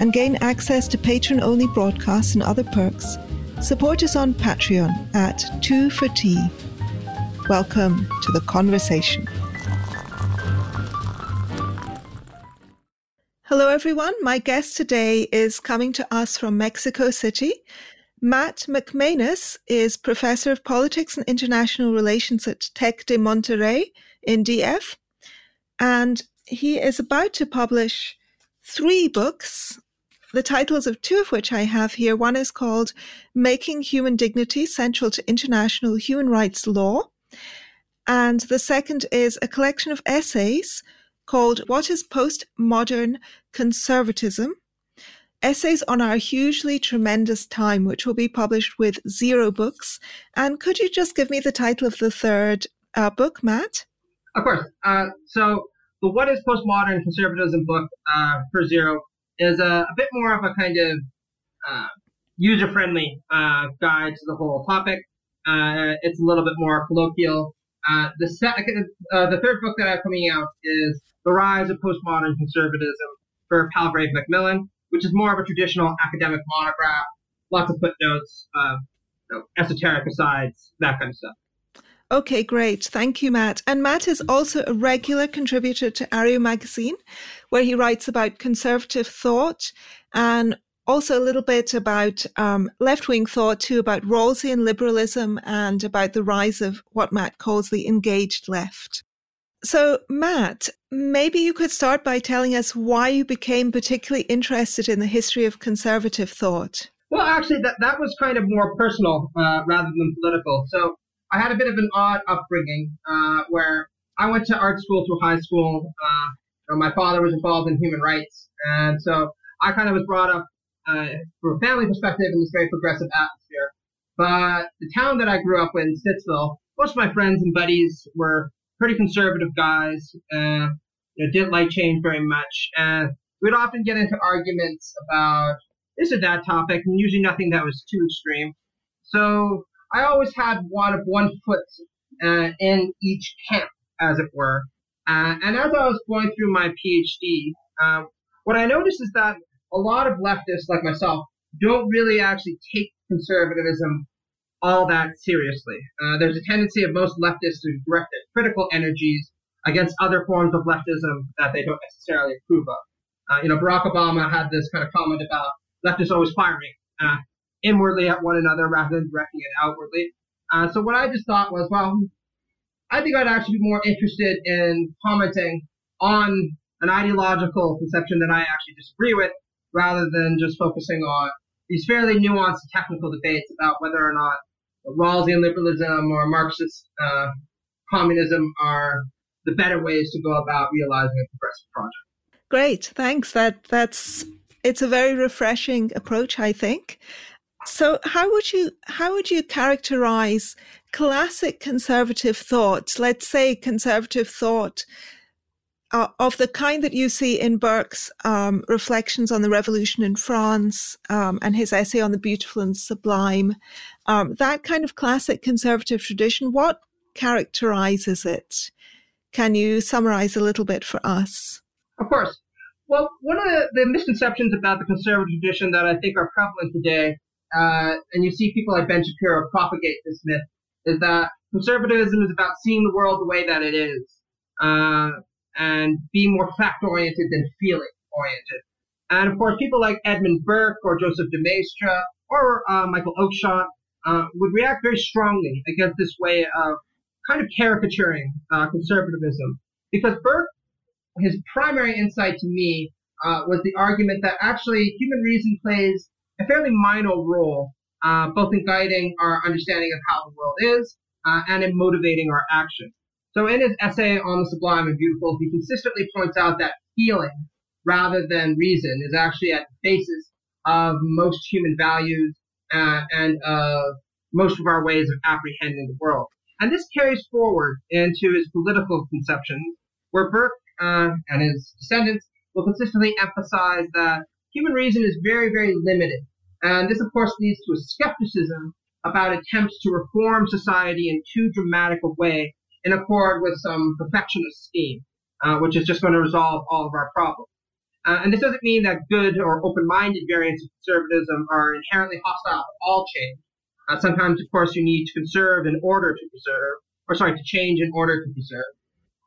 and gain access to patron only broadcasts and other perks, support us on Patreon at 2 for Tea. Welcome to the conversation. Hello, everyone. My guest today is coming to us from Mexico City. Matt McManus is Professor of Politics and International Relations at Tec de Monterrey in DF. And he is about to publish three books, the titles of two of which I have here. One is called Making Human Dignity Central to International Human Rights Law. And the second is a collection of essays called What is Postmodern Conservatism? Essays on Our Hugely Tremendous Time, which will be published with Zero Books. And could you just give me the title of the third uh, book, Matt? Of course. Uh, so, the What is Postmodern Conservatism book uh, for Zero is a, a, bit more of a kind of uh, user friendly uh, guide to the whole topic. Uh, it's a little bit more colloquial. the, second, the third book that I have coming out is the Rise of Postmodern Conservatism for Palgrave Macmillan, which is more of a traditional academic monograph, lots of footnotes, uh, you know, esoteric asides, that kind of stuff. Okay, great. Thank you, Matt. And Matt is also a regular contributor to Areo magazine, where he writes about conservative thought and also a little bit about um, left wing thought, too, about Rawlsian liberalism and about the rise of what Matt calls the engaged left. So, Matt, maybe you could start by telling us why you became particularly interested in the history of conservative thought. Well, actually, that, that was kind of more personal uh, rather than political. So, I had a bit of an odd upbringing uh, where I went to art school through high school. Uh, my father was involved in human rights. And so I kind of was brought up uh, from a family perspective in this very progressive atmosphere. But the town that I grew up in, Stittsville, most of my friends and buddies were pretty conservative guys. Uh, you know, didn't like change very much. And we'd often get into arguments about this or that topic, and usually nothing that was too extreme. So I always had one of one foot uh, in each camp, as it were. Uh, and as I was going through my PhD, uh, what I noticed is that a lot of leftists, like myself, don't really actually take conservatism all that seriously. Uh, there's a tendency of most leftists to direct their critical energies against other forms of leftism that they don't necessarily approve of. Uh, you know, Barack Obama had this kind of comment about leftists always firing uh, inwardly at one another rather than directing it outwardly. Uh, so what I just thought was, well, I think I'd actually be more interested in commenting on an ideological conception that I actually disagree with rather than just focusing on these fairly nuanced technical debates about whether or not Rawlsian liberalism or Marxist uh, communism are the better ways to go about realizing a progressive project. Great, thanks. That that's it's a very refreshing approach, I think. So, how would you how would you characterize classic conservative thought? Let's say conservative thought uh, of the kind that you see in Burke's um, reflections on the revolution in France um, and his essay on the beautiful and sublime, um, that kind of classic conservative tradition, what characterizes it? Can you summarize a little bit for us? Of course. Well, one of the, the misconceptions about the conservative tradition that I think are prevalent today, uh, and you see people like Ben Shapiro propagate this myth, is that conservatism is about seeing the world the way that it is. Uh, and be more fact oriented than feeling oriented. And of course, people like Edmund Burke or Joseph de Maistre or uh, Michael Oakeshott uh, would react very strongly against this way of kind of caricaturing uh, conservatism. Because Burke, his primary insight to me uh, was the argument that actually human reason plays a fairly minor role uh, both in guiding our understanding of how the world is uh, and in motivating our action. So in his essay on the sublime and beautiful, he consistently points out that feeling rather than reason is actually at the basis of most human values uh, and of most of our ways of apprehending the world. And this carries forward into his political conceptions, where Burke uh, and his descendants will consistently emphasize that human reason is very, very limited. And this, of course, leads to a skepticism about attempts to reform society in too dramatic a way in accord with some perfectionist scheme, uh, which is just going to resolve all of our problems. Uh, and this doesn't mean that good or open-minded variants of conservatism are inherently hostile to all change. Uh, sometimes, of course, you need to conserve in order to preserve, or sorry, to change in order to preserve.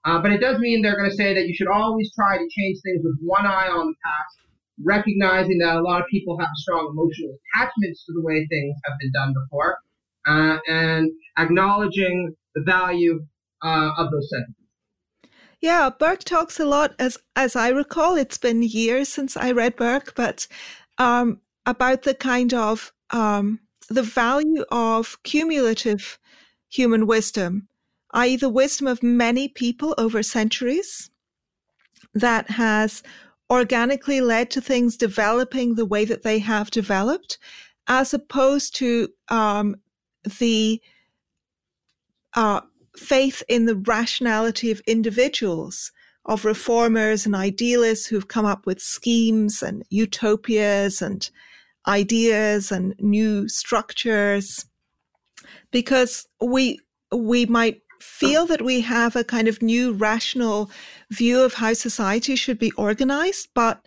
Uh, but it does mean they're going to say that you should always try to change things with one eye on the past, recognizing that a lot of people have strong emotional attachments to the way things have been done before, uh, and acknowledging the value uh, of those sentiments. Yeah, Burke talks a lot, as as I recall, it's been years since I read Burke, but um, about the kind of um, the value of cumulative human wisdom, i.e., the wisdom of many people over centuries, that has organically led to things developing the way that they have developed, as opposed to um, the uh, faith in the rationality of individuals, of reformers and idealists who've come up with schemes and utopias and ideas and new structures. Because we we might feel that we have a kind of new rational view of how society should be organized, but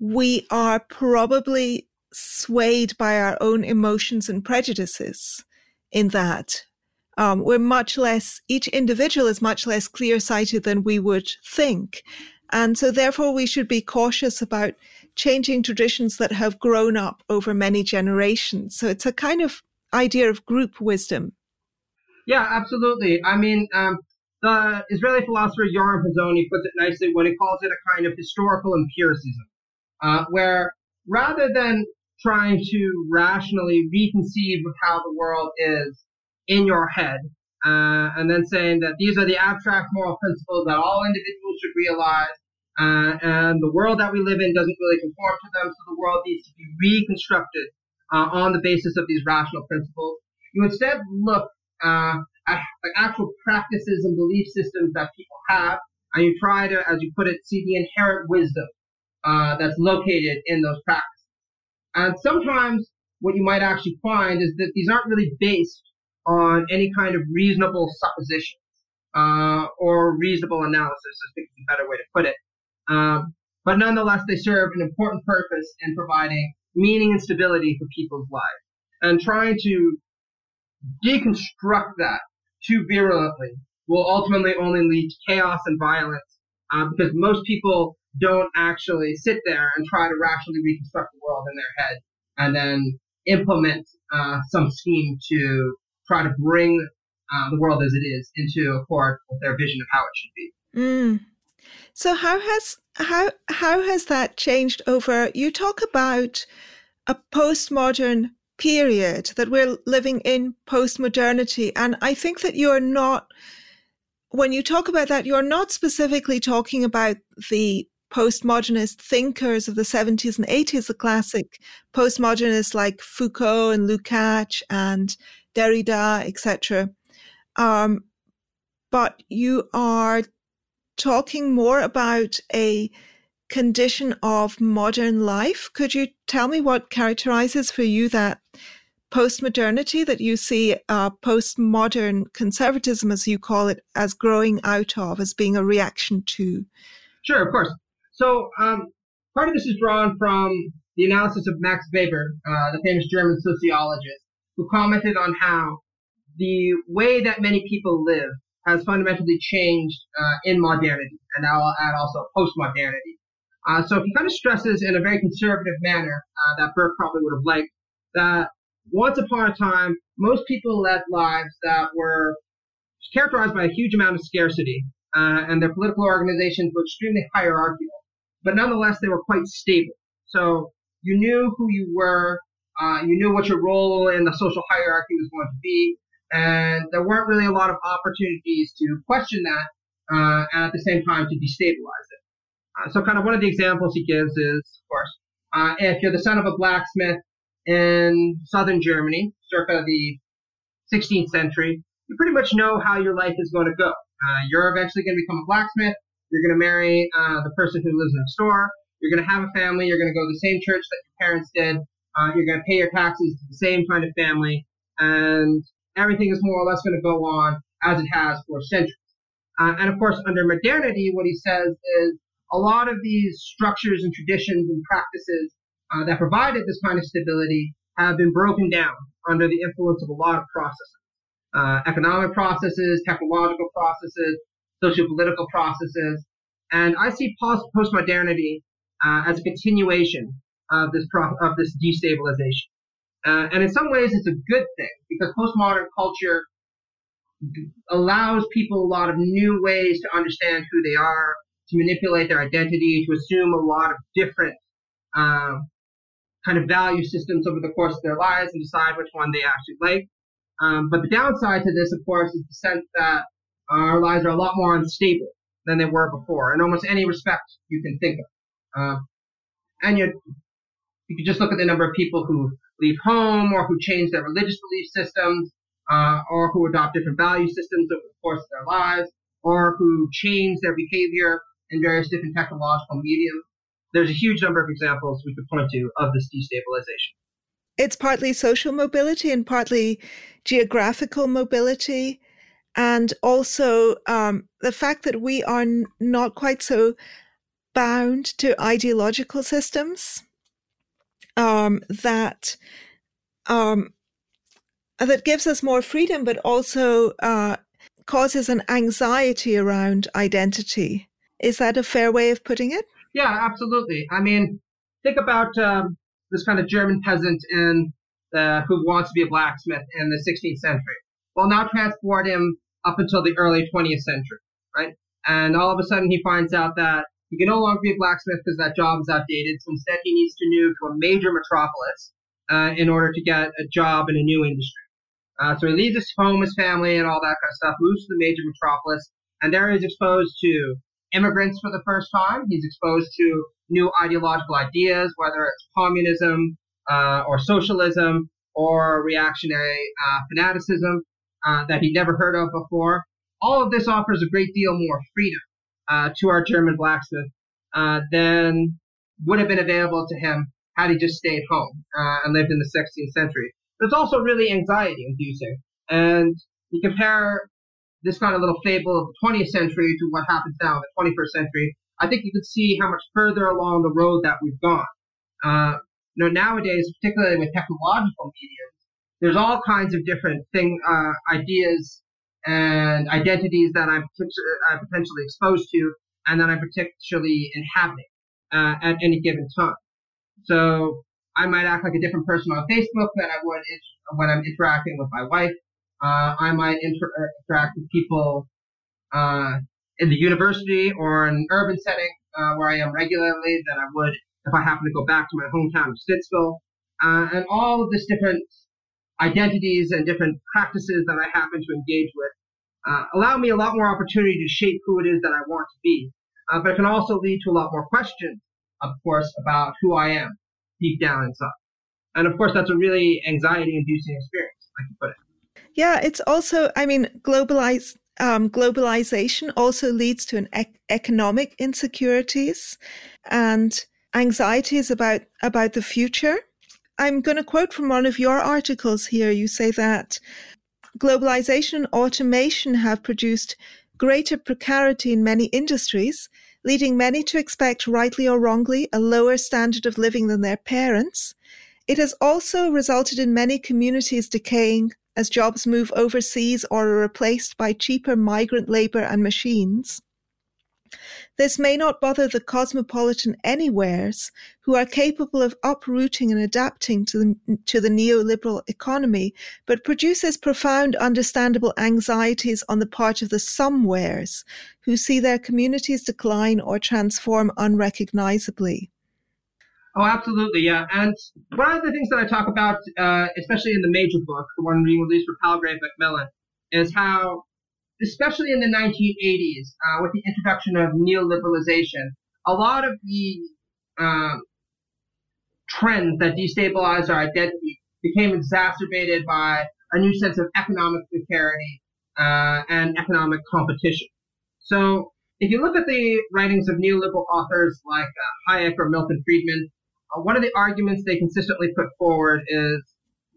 we are probably swayed by our own emotions and prejudices in that um, we're much less, each individual is much less clear sighted than we would think. And so, therefore, we should be cautious about changing traditions that have grown up over many generations. So, it's a kind of idea of group wisdom. Yeah, absolutely. I mean, um, the Israeli philosopher Yoram Hazony puts it nicely when he calls it a kind of historical empiricism, uh, where rather than trying to rationally reconceive of how the world is, in your head, uh, and then saying that these are the abstract moral principles that all individuals should realize, uh, and the world that we live in doesn't really conform to them, so the world needs to be reconstructed uh, on the basis of these rational principles. You instead look uh, the actual practices and belief systems that people have, and you try to, as you put it, see the inherent wisdom uh, that's located in those practices. And sometimes what you might actually find is that these aren't really based on any kind of reasonable suppositions uh, or reasonable analysis, I think is a better way to put it. Um, but nonetheless, they serve an important purpose in providing meaning and stability for people's lives. And trying to deconstruct that too virulently will ultimately only lead to chaos and violence uh, because most people don't actually sit there and try to rationally reconstruct the world in their head and then implement uh, some scheme to try to bring uh, the world as it is into accord with their vision of how it should be. Mm. So how has how how has that changed over? You talk about a postmodern period that we're living in post modernity. and I think that you're not. When you talk about that, you're not specifically talking about the postmodernist thinkers of the 70s and 80s, the classic postmodernists like Foucault and Lukács and Derrida, etc. Um, but you are talking more about a condition of modern life. Could you tell me what characterizes for you that postmodernity that you see uh, postmodern conservatism, as you call it, as growing out of, as being a reaction to? Sure, of course. So um, part of this is drawn from the analysis of Max Weber, uh, the famous German sociologist, who commented on how the way that many people live has fundamentally changed uh, in modernity, and now I'll add also postmodernity. Uh, so he kind of stresses in a very conservative manner uh, that Burke probably would have liked that once upon a time, most people led lives that were characterized by a huge amount of scarcity, uh, and their political organizations were extremely hierarchical, but nonetheless they were quite stable. So you knew who you were, uh, you knew what your role in the social hierarchy was going to be, and there weren't really a lot of opportunities to question that, uh, and at the same time to destabilize. Uh, so, kind of one of the examples he gives is, of course, uh, if you're the son of a blacksmith in southern Germany, circa the 16th century, you pretty much know how your life is going to go. Uh, you're eventually going to become a blacksmith. You're going to marry uh, the person who lives next door. You're going to have a family. You're going to go to the same church that your parents did. Uh, you're going to pay your taxes to the same kind of family, and everything is more or less going to go on as it has for centuries. And of course, under modernity, what he says is a lot of these structures and traditions and practices uh, that provided this kind of stability have been broken down under the influence of a lot of processes. Uh, economic processes, technological processes, socio-political processes, and I see post postmodernity uh, as a continuation of this pro- of this destabilization. Uh, and in some ways, it's a good thing because postmodern culture allows people a lot of new ways to understand who they are, to manipulate their identity, to assume a lot of different um, kind of value systems over the course of their lives and decide which one they actually like. Um, but the downside to this, of course, is the sense that our lives are a lot more unstable than they were before in almost any respect you can think of. Um, and you, you can just look at the number of people who leave home or who change their religious belief systems uh, or who adopt different value systems over the course of their lives or who change their behavior in various different technological mediums. There's a huge number of examples we could point to of this destabilization. It's partly social mobility and partly geographical mobility and also um, the fact that we are n- not quite so bound to ideological systems um, that um, that gives us more freedom, but also uh, causes an anxiety around identity. Is that a fair way of putting it? Yeah, absolutely. I mean, think about um, this kind of German peasant in the, who wants to be a blacksmith in the 16th century. Well, now transport him up until the early 20th century, right? And all of a sudden he finds out that he can no longer be a blacksmith because that job is outdated. So instead he needs to move to a major metropolis uh, in order to get a job in a new industry. Uh, so he leaves his home, his family, and all that kind of stuff, moves to the major metropolis, and there he's exposed to immigrants for the first time. He's exposed to new ideological ideas, whether it's communism uh, or socialism or reactionary uh, fanaticism uh, that he'd never heard of before. All of this offers a great deal more freedom uh, to our German blacksmith uh, than would have been available to him had he just stayed home uh, and lived in the 16th century. But it's also really anxiety inducing. And you compare this kind of little fable of the 20th century to what happens now in the 21st century, I think you can see how much further along the road that we've gone. Uh, you know, nowadays, particularly with technological mediums, there's all kinds of different thing, uh, ideas and identities that I'm, uh, potentially exposed to and that I'm particularly inhabiting uh, at any given time. So I might act like a different person on Facebook than I would when I'm interacting with my wife. Uh, I might inter- interact with people uh, in the university or in an urban setting uh, where I am regularly than I would if I happen to go back to my hometown of Stittsville. Uh, and all of this different identities and different practices that I happen to engage with uh, allow me a lot more opportunity to shape who it is that I want to be. Uh, but it can also lead to a lot more questions, of course, about who I am deep down inside. And of course, that's a really anxiety inducing experience, like you put it. Yeah, it's also, I mean, um, globalization also leads to an ec- economic insecurities and anxieties about about the future. I'm going to quote from one of your articles here. You say that globalization and automation have produced greater precarity in many industries, leading many to expect, rightly or wrongly, a lower standard of living than their parents. It has also resulted in many communities decaying as jobs move overseas or are replaced by cheaper migrant labor and machines. This may not bother the cosmopolitan anywheres who are capable of uprooting and adapting to the, to the neoliberal economy, but produces profound understandable anxieties on the part of the somewheres who see their communities decline or transform unrecognizably. Oh, absolutely, yeah. And one of the things that I talk about, uh, especially in the major book, the one being released for Palgrave Macmillan, is how, especially in the 1980s, uh, with the introduction of neoliberalization, a lot of the um, trends that destabilize our identity became exacerbated by a new sense of economic precarity uh, and economic competition. So if you look at the writings of neoliberal authors like uh, Hayek or Milton Friedman, uh, one of the arguments they consistently put forward is,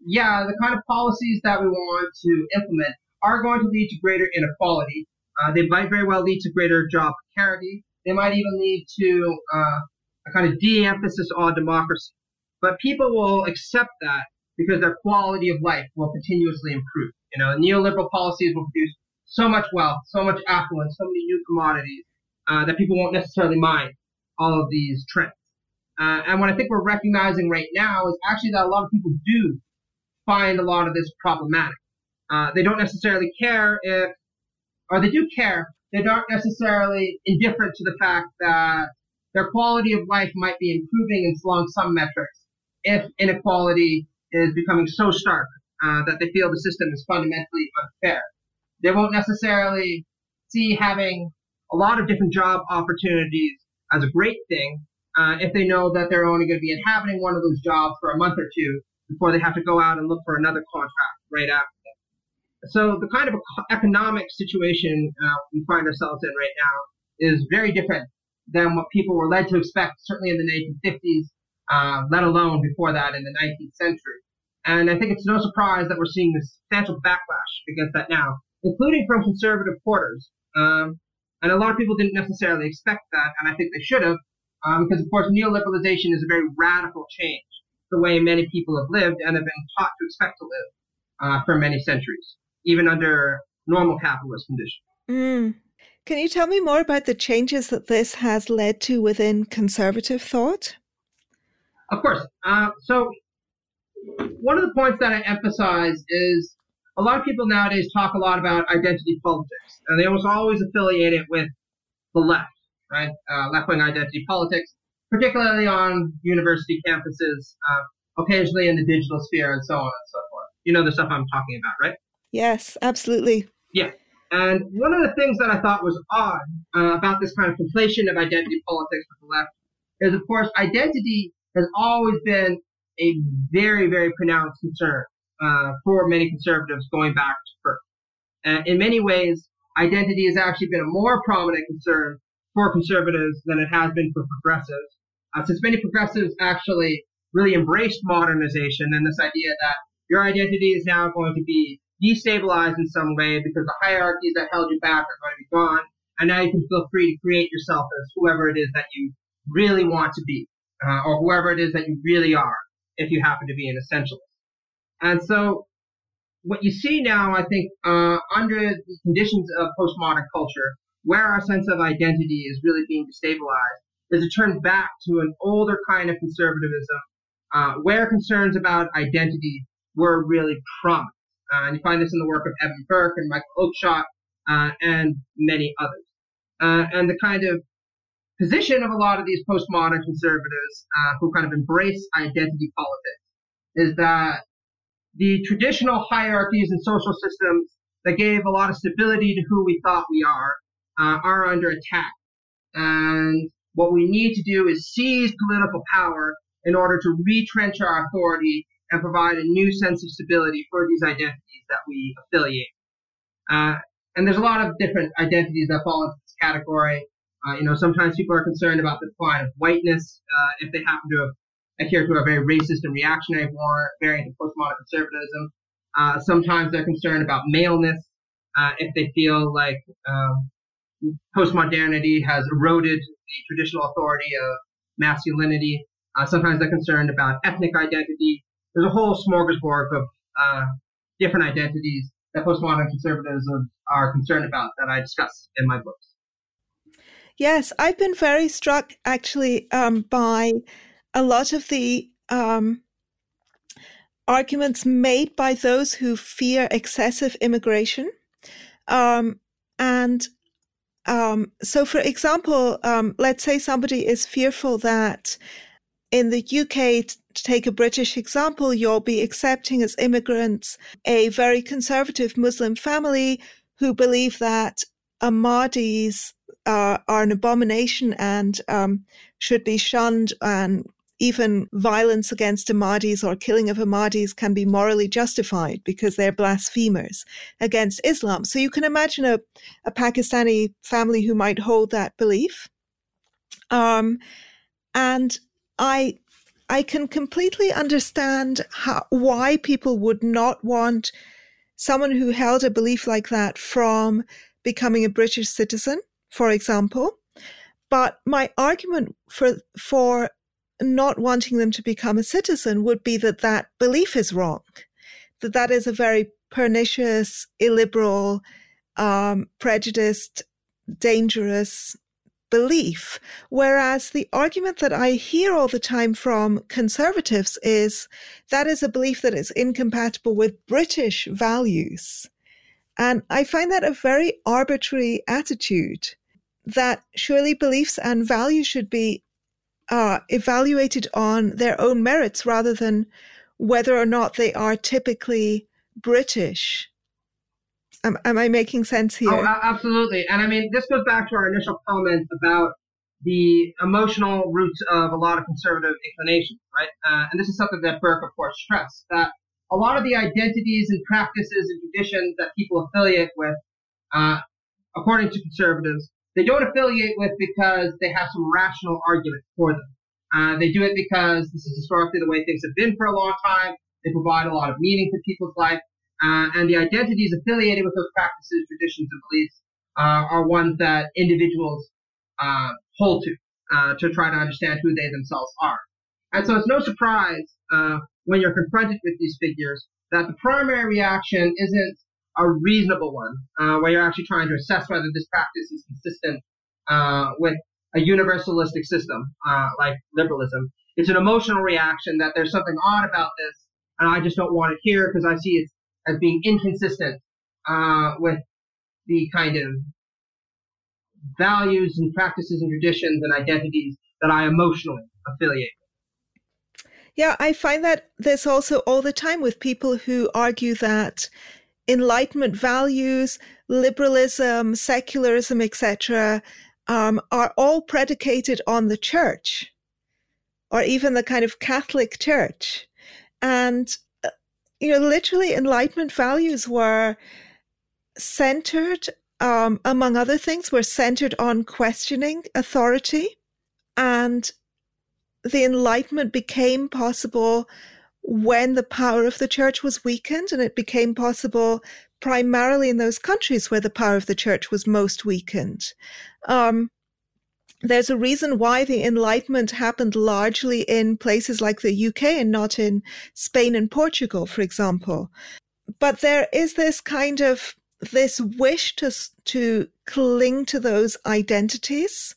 yeah, the kind of policies that we want to implement are going to lead to greater inequality. Uh, they might very well lead to greater job precarity. They might even lead to uh, a kind of de-emphasis on democracy. But people will accept that because their quality of life will continuously improve. You know, neoliberal policies will produce so much wealth, so much affluence, so many new commodities uh, that people won't necessarily mind all of these trends. Uh, and what I think we're recognizing right now is actually that a lot of people do find a lot of this problematic. Uh, they don't necessarily care if, or they do care, they aren't necessarily indifferent to the fact that their quality of life might be improving in along some metrics if inequality is becoming so stark uh, that they feel the system is fundamentally unfair. They won't necessarily see having a lot of different job opportunities as a great thing uh, if they know that they're only going to be inhabiting one of those jobs for a month or two before they have to go out and look for another contract right after. That. So the kind of economic situation uh, we find ourselves in right now is very different than what people were led to expect, certainly in the 1950s, uh, let alone before that in the 19th century. And I think it's no surprise that we're seeing this substantial backlash against that now, including from conservative quarters. Um, and a lot of people didn't necessarily expect that, and I think they should have, um, because of course neoliberalization is a very radical change the way many people have lived and have been taught to expect to live uh, for many centuries, even under normal capitalist conditions. Mm. Can you tell me more about the changes that this has led to within conservative thought? Of course. Uh, so one of the points that I emphasize is a lot of people nowadays talk a lot about identity politics, and they almost always affiliate it with the left, right? Uh, left-wing identity politics, particularly on university campuses, uh, occasionally in the digital sphere, and so on and so forth. You know the stuff I'm talking about, right? Yes, absolutely. Yeah. And one of the things that I thought was odd uh, about this kind of conflation of identity politics with the left is, of course, identity has always been a very, very pronounced concern uh, for many conservatives going back to. Uh, in many ways, identity has actually been a more prominent concern for conservatives than it has been for progressives, uh, since many progressives actually really embraced modernization and this idea that your identity is now going to be destabilized in some way because the hierarchies that held you back are going to be gone, and now you can feel free to create yourself as whoever it is that you really want to be, uh, or whoever it is that you really are if you happen to be an essentialist. And so what you see now, I think, uh, under the conditions of postmodern culture, where our sense of identity is really being destabilized, is a turn back to an older kind of conservatism, uh, where concerns about identity were really prominent. Uh, and you find this in the work of Edmund Burke and Michael Oakeshott uh, and many others. Uh, and the kind of position of a lot of these postmodern conservatives uh, who kind of embrace identity politics is that the traditional hierarchies and social systems that gave a lot of stability to who we thought we are uh, are under attack. And what we need to do is seize political power in order to retrench our authority and provide a new sense of stability for these identities that we affiliate. Uh, and there's a lot of different identities that fall into this category. Uh, you know, sometimes people are concerned about the decline of whiteness uh, if they happen to have adhere to a very racist and reactionary variant of postmodern conservatism. Uh, sometimes they're concerned about maleness uh, if they feel like um, postmodernity has eroded the traditional authority of masculinity. Uh, sometimes they're concerned about ethnic identity. There's a whole smorgasbord of uh, different identities that postmodern conservatives are concerned about that I discuss in my books. Yes, I've been very struck actually um, by a lot of the um, arguments made by those who fear excessive immigration. Um, and um, so, for example, um, let's say somebody is fearful that in the UK, to take a British example, you'll be accepting as immigrants a very conservative Muslim family who believe that Ahmadis uh, are an abomination and um, should be shunned and even violence against Ahmadis or killing of Ahmadis can be morally justified because they're blasphemers against Islam. So you can imagine a, a Pakistani family who might hold that belief. Um, and I I can completely understand how, why people would not want someone who held a belief like that from becoming a British citizen, for example. But my argument for for not wanting them to become a citizen would be that that belief is wrong, that that is a very pernicious, illiberal, um, prejudiced, dangerous belief. Whereas the argument that I hear all the time from conservatives is that is a belief that is incompatible with British values. And I find that a very arbitrary attitude that surely beliefs and values should be uh, evaluated on their own merits rather than whether or not they are typically British. Am, am I making sense here? Oh, absolutely. And I mean, this goes back to our initial comment about the emotional roots of a lot of conservative inclinations, right? Uh, and this is something that Burke, of course, stressed that a lot of the identities and practices and traditions that people affiliate with, uh, according to conservatives, they don't affiliate with because they have some rational argument for them. Uh, they do it because this is historically the way things have been for a long time. They provide a lot of meaning to people's life. Uh, and the identities affiliated with those practices, traditions, and beliefs uh, are ones that individuals uh, hold to uh, to try to understand who they themselves are. And so it's no surprise uh, when you're confronted with these figures that the primary reaction isn't a reasonable one, uh, where you're actually trying to assess whether this practice is consistent with a universalistic system like liberalism. It's an emotional reaction that there's something odd about this, and I just don't want it here because I see it as being inconsistent uh, with the kind of values and practices and traditions and identities that I emotionally affiliate with. Yeah, I find that there's also all the time with people who argue that Enlightenment values, liberalism, secularism, etc., um, are all predicated on the church or even the kind of Catholic Church. And you know, literally Enlightenment values were centered, um, among other things, were centered on questioning authority. And the Enlightenment became possible when the power of the church was weakened, and it became possible primarily in those countries where the power of the church was most weakened. Um, there's a reason why the Enlightenment happened largely in places like the UK and not in Spain and Portugal, for example. But there is this kind of this wish to to cling to those identities.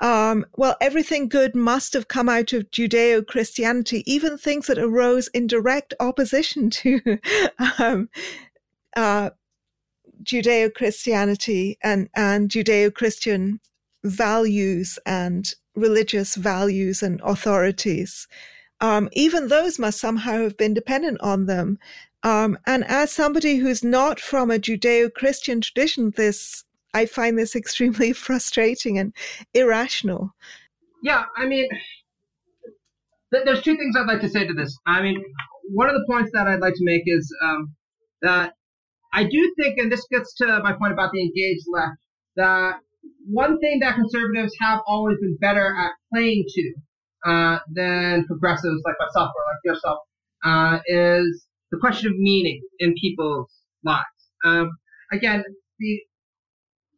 Um, well, everything good must have come out of Judeo Christianity, even things that arose in direct opposition to um, uh, Judeo Christianity and, and Judeo Christian values and religious values and authorities. Um, even those must somehow have been dependent on them. Um, and as somebody who's not from a Judeo Christian tradition, this I find this extremely frustrating and irrational. Yeah, I mean, th- there's two things I'd like to say to this. I mean, one of the points that I'd like to make is um, that I do think, and this gets to my point about the engaged left, that one thing that conservatives have always been better at playing to uh, than progressives like myself or like yourself uh, is the question of meaning in people's lives. Um, again, the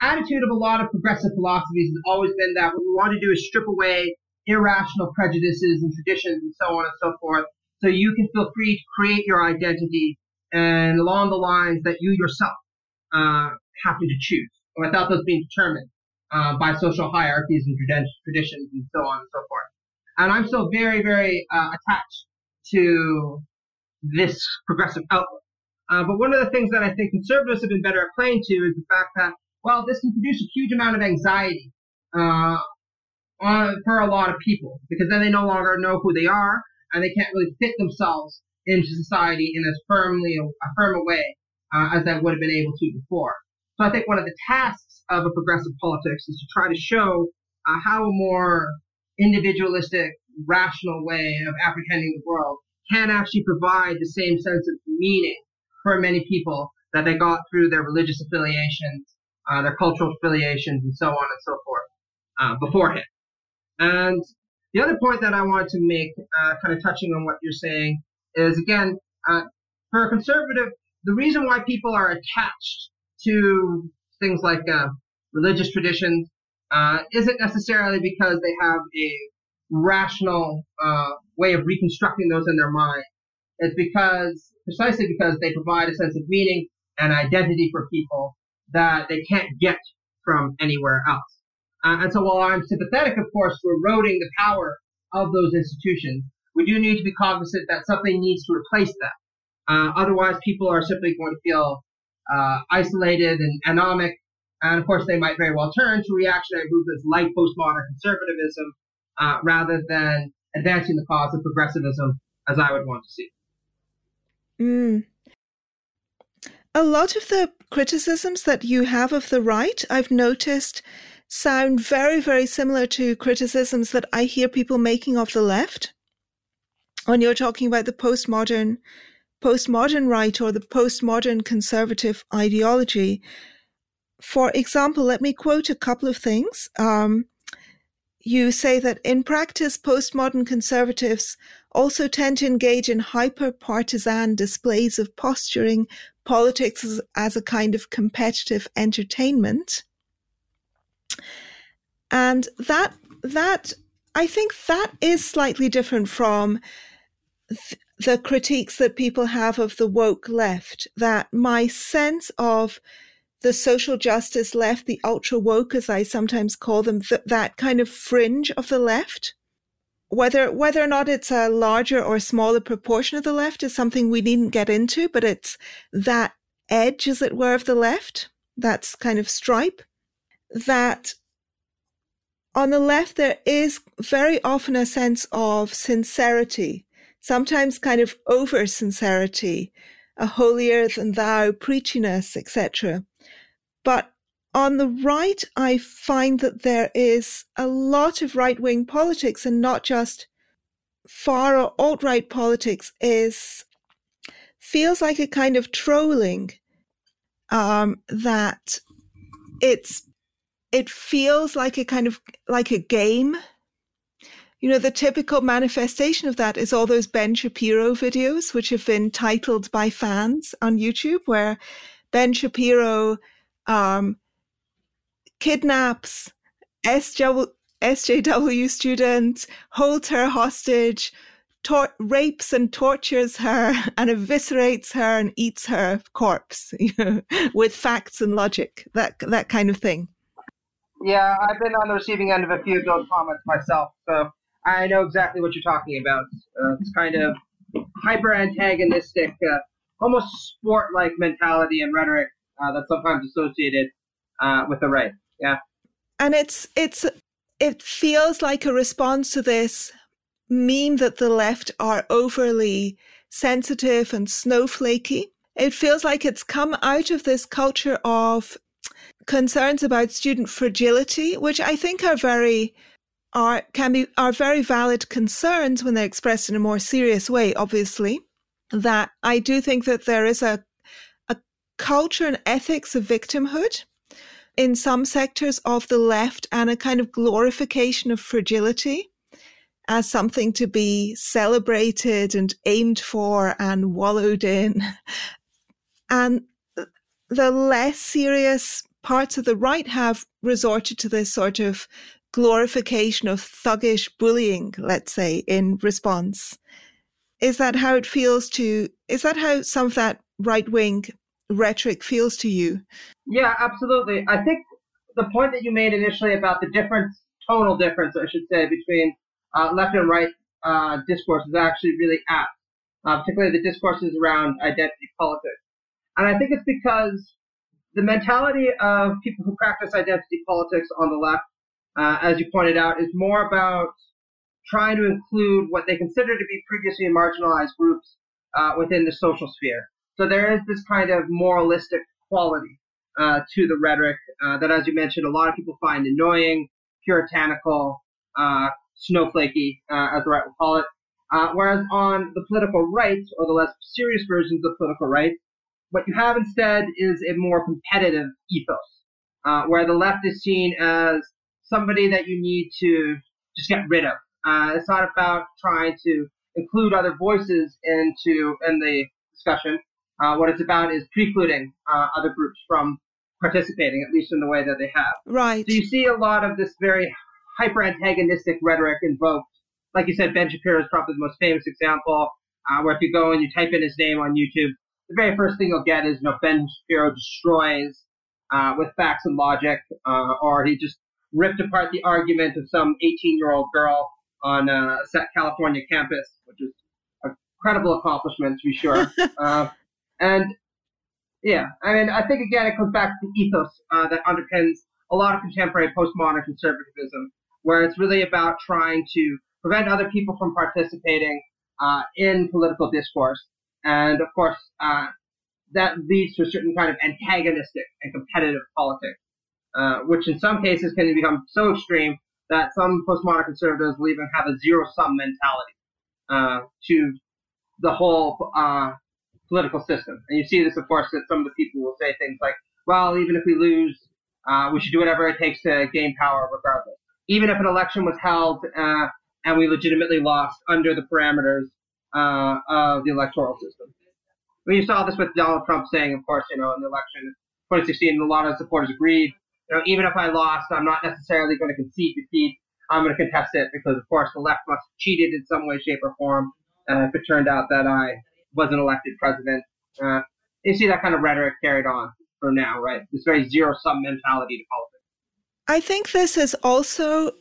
attitude of a lot of progressive philosophies has always been that what we want to do is strip away irrational prejudices and traditions and so on and so forth, so you can feel free to create your identity and along the lines that you yourself uh, happen to choose, without those being determined uh, by social hierarchies and traditions and so on and so forth. And I'm still very, very uh, attached to this progressive outlook. Uh, but one of the things that I think conservatives have been better at playing to is the fact that, well, this can produce a huge amount of anxiety uh, on, for a lot of people because then they no longer know who they are and they can't really fit themselves into society in as firmly a, firm a way uh, as they would have been able to before. So I think one of the tasks of a progressive politics is to try to show uh, how a more individualistic, rational way of apprehending the world can actually provide the same sense of meaning for many people that they got through their religious affiliations, uh, their cultural affiliations, and so on and so forth uh, beforehand. And the other point that I wanted to make, uh, kind of touching on what you're saying, is again, uh, for a conservative, the reason why people are attached to things like uh, religious traditions uh, isn't necessarily because they have a rational uh, way of reconstructing those in their mind. It's because, precisely because they provide a sense of meaning and identity for people that they can't get from anywhere else. Uh, and so while I'm sympathetic, of course, to eroding the power of those institutions, we do need to be cognizant that something needs to replace them. Uh, otherwise, people are simply going to feel uh, isolated and anomic. And of course, they might very well turn to reactionary movements like postmodern conservatism uh, rather than advancing the cause of progressivism as I would want to see. Mm. A lot of the criticisms that you have of the right, I've noticed, sound very, very similar to criticisms that I hear people making of the left. When you're talking about the postmodern postmodern right or the postmodern conservative ideology. For example, let me quote a couple of things. Um, you say that in practice, postmodern conservatives also tend to engage in hyper partisan displays of posturing politics as, as, a kind of competitive entertainment. And that, that, I think that is slightly different from th- the critiques that people have of the woke left, that my sense of the social justice left, the ultra woke, as I sometimes call them, th- that kind of fringe of the left, whether whether or not it's a larger or smaller proportion of the left is something we needn't get into, but it's that edge, as it were, of the left, that's kind of stripe, that on the left there is very often a sense of sincerity sometimes kind of over sincerity, a holier than thou preachiness, etc. But on the right, I find that there is a lot of right wing politics and not just far or alt right politics is feels like a kind of trolling um, that it's it feels like a kind of like a game. You know, the typical manifestation of that is all those Ben Shapiro videos, which have been titled by fans on YouTube, where Ben Shapiro um, kidnaps SJW students, holds her hostage, tor- rapes and tortures her, and eviscerates her and eats her corpse you know, with facts and logic, that that kind of thing. Yeah, I've been on the receiving end of a few of those comments myself, so I know exactly what you're talking about. Uh, it's kind of hyper antagonistic, uh, almost sport like mentality and rhetoric uh, that's sometimes associated uh, with the right. Yeah. And it's it's it feels like a response to this meme that the left are overly sensitive and snowflakey. It feels like it's come out of this culture of concerns about student fragility, which I think are very are can be are very valid concerns when they're expressed in a more serious way obviously that i do think that there is a a culture and ethics of victimhood in some sectors of the left and a kind of glorification of fragility as something to be celebrated and aimed for and wallowed in and the less serious parts of the right have resorted to this sort of glorification of thuggish bullying, let's say, in response. Is that how it feels to, is that how some of that right wing rhetoric feels to you? Yeah, absolutely. I think the point that you made initially about the difference, tonal difference, I should say, between uh, left and right uh, discourse is actually really apt, uh, particularly the discourses around identity politics. And I think it's because the mentality of people who practice identity politics on the left uh, as you pointed out, is more about trying to include what they consider to be previously marginalized groups uh, within the social sphere. So there is this kind of moralistic quality uh, to the rhetoric uh, that, as you mentioned, a lot of people find annoying, puritanical, uh, snowflakey, uh, as the right will call it. Uh, whereas on the political right, or the less serious versions of political right, what you have instead is a more competitive ethos, uh, where the left is seen as somebody that you need to just get rid of. Uh, it's not about trying to include other voices into in the discussion. Uh, what it's about is precluding uh, other groups from participating, at least in the way that they have. Right. So you see a lot of this very hyper antagonistic rhetoric invoked. Like you said, Ben Shapiro is probably the most famous example, uh, where if you go and you type in his name on YouTube, the very first thing you'll get is, you know, Ben Shapiro destroys uh, with facts and logic, uh, or he just ripped apart the argument of some 18 year old girl on a set California campus, which is a credible accomplishment to be sure. and yeah, I mean, I think again it comes back to the ethos uh, that underpins a lot of contemporary postmodern conservatism, where it's really about trying to prevent other people from participating uh, in political discourse, and of course uh, that leads to a certain kind of antagonistic and competitive politics, uh, which in some cases can become so extreme that some postmodern conservatives will even have a zero-sum mentality uh, to the whole uh, political system. And you see this, of course, that some of the people will say things like, well, even if we lose, uh, we should do whatever it takes to gain power regardless. Even if an election was held uh, and we legitimately lost under the parameters uh, of the electoral system. I mean, you saw this with Donald Trump saying, of course, you know, in the election 2016, a lot of supporters agreed, you know, even if I lost, I'm not necessarily going to concede defeat. I'm going to contest it because, of course, the left must have cheated in some way, shape, or form. Uh, if it turned out that I wasn't elected president. Uh, you see that kind of rhetoric carried on for now, right? This very zero sum mentality to politics. I think this is also,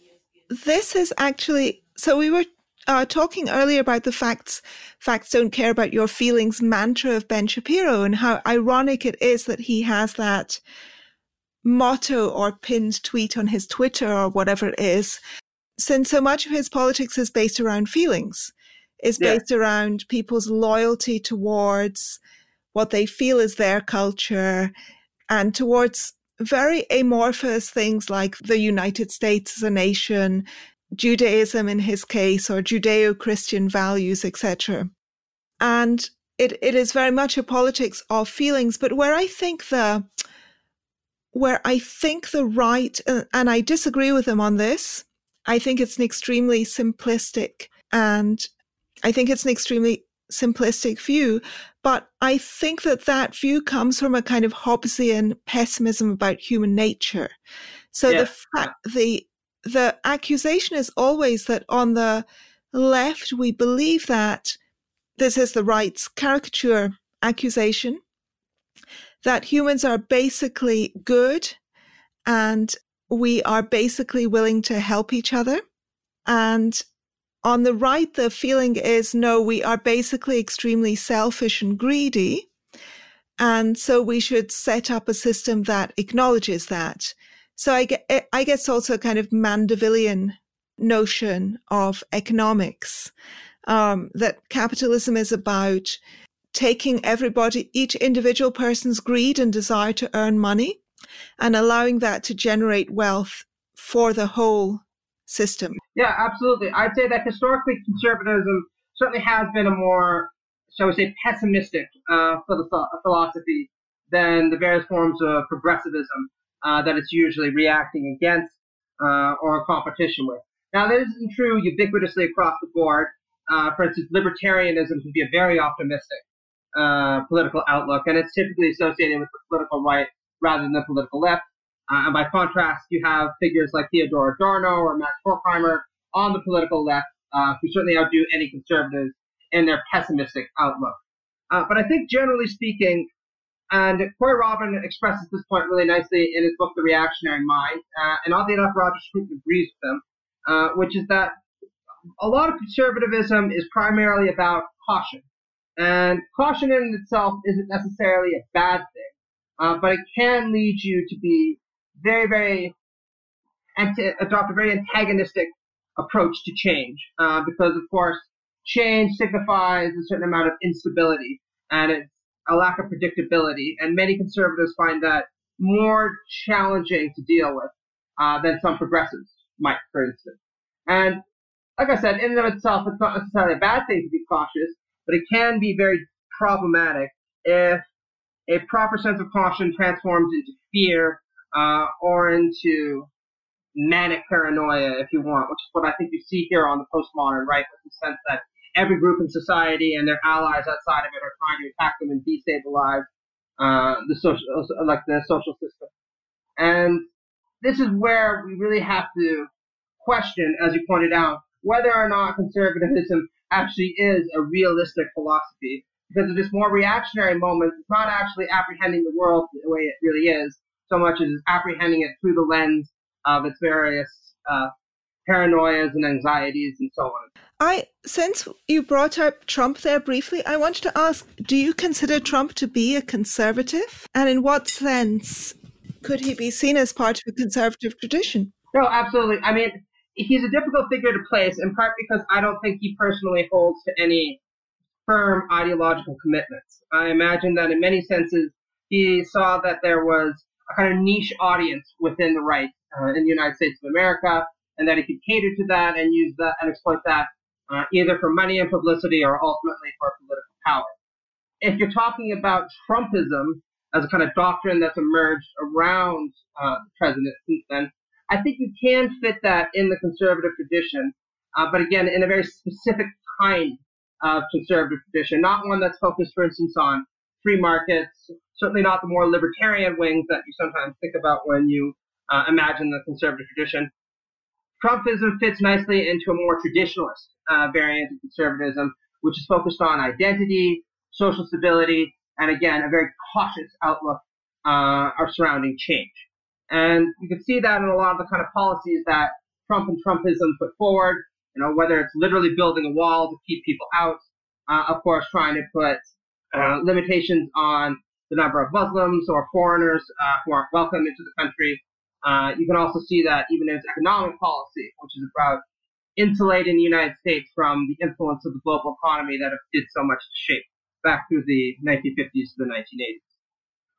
this is actually, so we were uh, talking earlier about the facts, facts don't care about your feelings mantra of Ben Shapiro and how ironic it is that he has that motto or pinned tweet on his Twitter or whatever it is, since so much of his politics is based around feelings is based yeah. around people's loyalty towards what they feel is their culture and towards very amorphous things like the United States as a nation, Judaism in his case, or Judeo Christian values, etc. And it, it is very much a politics of feelings, but where I think the where I think the right, uh, and I disagree with him on this, I think it's an extremely simplistic and I think it's an extremely simplistic view, but I think that that view comes from a kind of Hobbesian pessimism about human nature. So yeah. the fact, the the accusation is always that on the left we believe that this is the right's caricature accusation that humans are basically good and we are basically willing to help each other and on the right, the feeling is no, we are basically extremely selfish and greedy. And so we should set up a system that acknowledges that. So I, get, I guess also a kind of Mandevillian notion of economics um, that capitalism is about taking everybody, each individual person's greed and desire to earn money and allowing that to generate wealth for the whole system. Yeah, absolutely. I'd say that historically conservatism certainly has been a more, shall we say, pessimistic uh, philosophy than the various forms of progressivism uh, that it's usually reacting against uh, or in competition with. Now, that isn't true ubiquitously across the board. Uh, for instance, libertarianism can be a very optimistic uh, political outlook, and it's typically associated with the political right rather than the political left. Uh, and by contrast, you have figures like Theodor Adorno or Max Horkheimer on the political left uh, who certainly outdo any conservatives in their pessimistic outlook. Uh, but I think generally speaking, and Corey Robin expresses this point really nicely in his book, The Reactionary Mind, uh, and oddly enough, Roger Scruton agrees with him, uh, which is that a lot of conservatism is primarily about caution. And caution in itself isn't necessarily a bad thing, uh, but it can lead you to be very, very adopt a very antagonistic approach to change uh, because, of course, change signifies a certain amount of instability and it's a lack of predictability. And many conservatives find that more challenging to deal with uh, than some progressives might, for instance. And like I said, in and of itself, it's not necessarily a bad thing to be cautious, but it can be very problematic if a proper sense of caution transforms into fear uh, or into manic paranoia, if you want, which is what I think you see here on the postmodern right, with the sense that every group in society and their allies outside of it are trying to attack them and destabilize uh, the social, like the social system. And this is where we really have to question, as you pointed out, whether or not conservatism actually is a realistic philosophy. Because of this more reactionary moment, it's not actually apprehending the world the way it really is, so much as apprehending it through the lens of its various uh, paranoias and anxieties and so on. I, since you brought up Trump there briefly, I wanted to ask: Do you consider Trump to be a conservative, and in what sense could he be seen as part of a conservative tradition? No, absolutely. I mean, he's a difficult figure to place, in part because I don't think he personally holds to any firm ideological commitments. I imagine that in many senses he saw that there was a kind of niche audience within the right uh, in the United States of America, and that he could cater to that and use that and exploit that uh, either for money and publicity or ultimately for political power. If you're talking about Trumpism as a kind of doctrine that's emerged around uh, the president since then, I think you can fit that in the conservative tradition, uh, but again, in a very specific kind of conservative tradition, not one that's focused, for instance, on free markets, certainly not the more libertarian wings that you sometimes think about when you uh, imagine the conservative tradition. Trumpism fits nicely into a more traditionalist uh, variant of conservatism, which is focused on identity, social stability, and again, a very cautious outlook uh, surrounding change. And you can see that in a lot of the kind of policies that Trump and Trumpism put forward, you know, whether it's literally building a wall to keep people out, uh, of course, trying to put uh, limitations on the number of Muslims or foreigners uh, who aren't welcome into the country. Uh, you can also see that even in its economic policy, which is about insulating the United States from the influence of the global economy that did so much to shape back through the 1950s to the 1980s.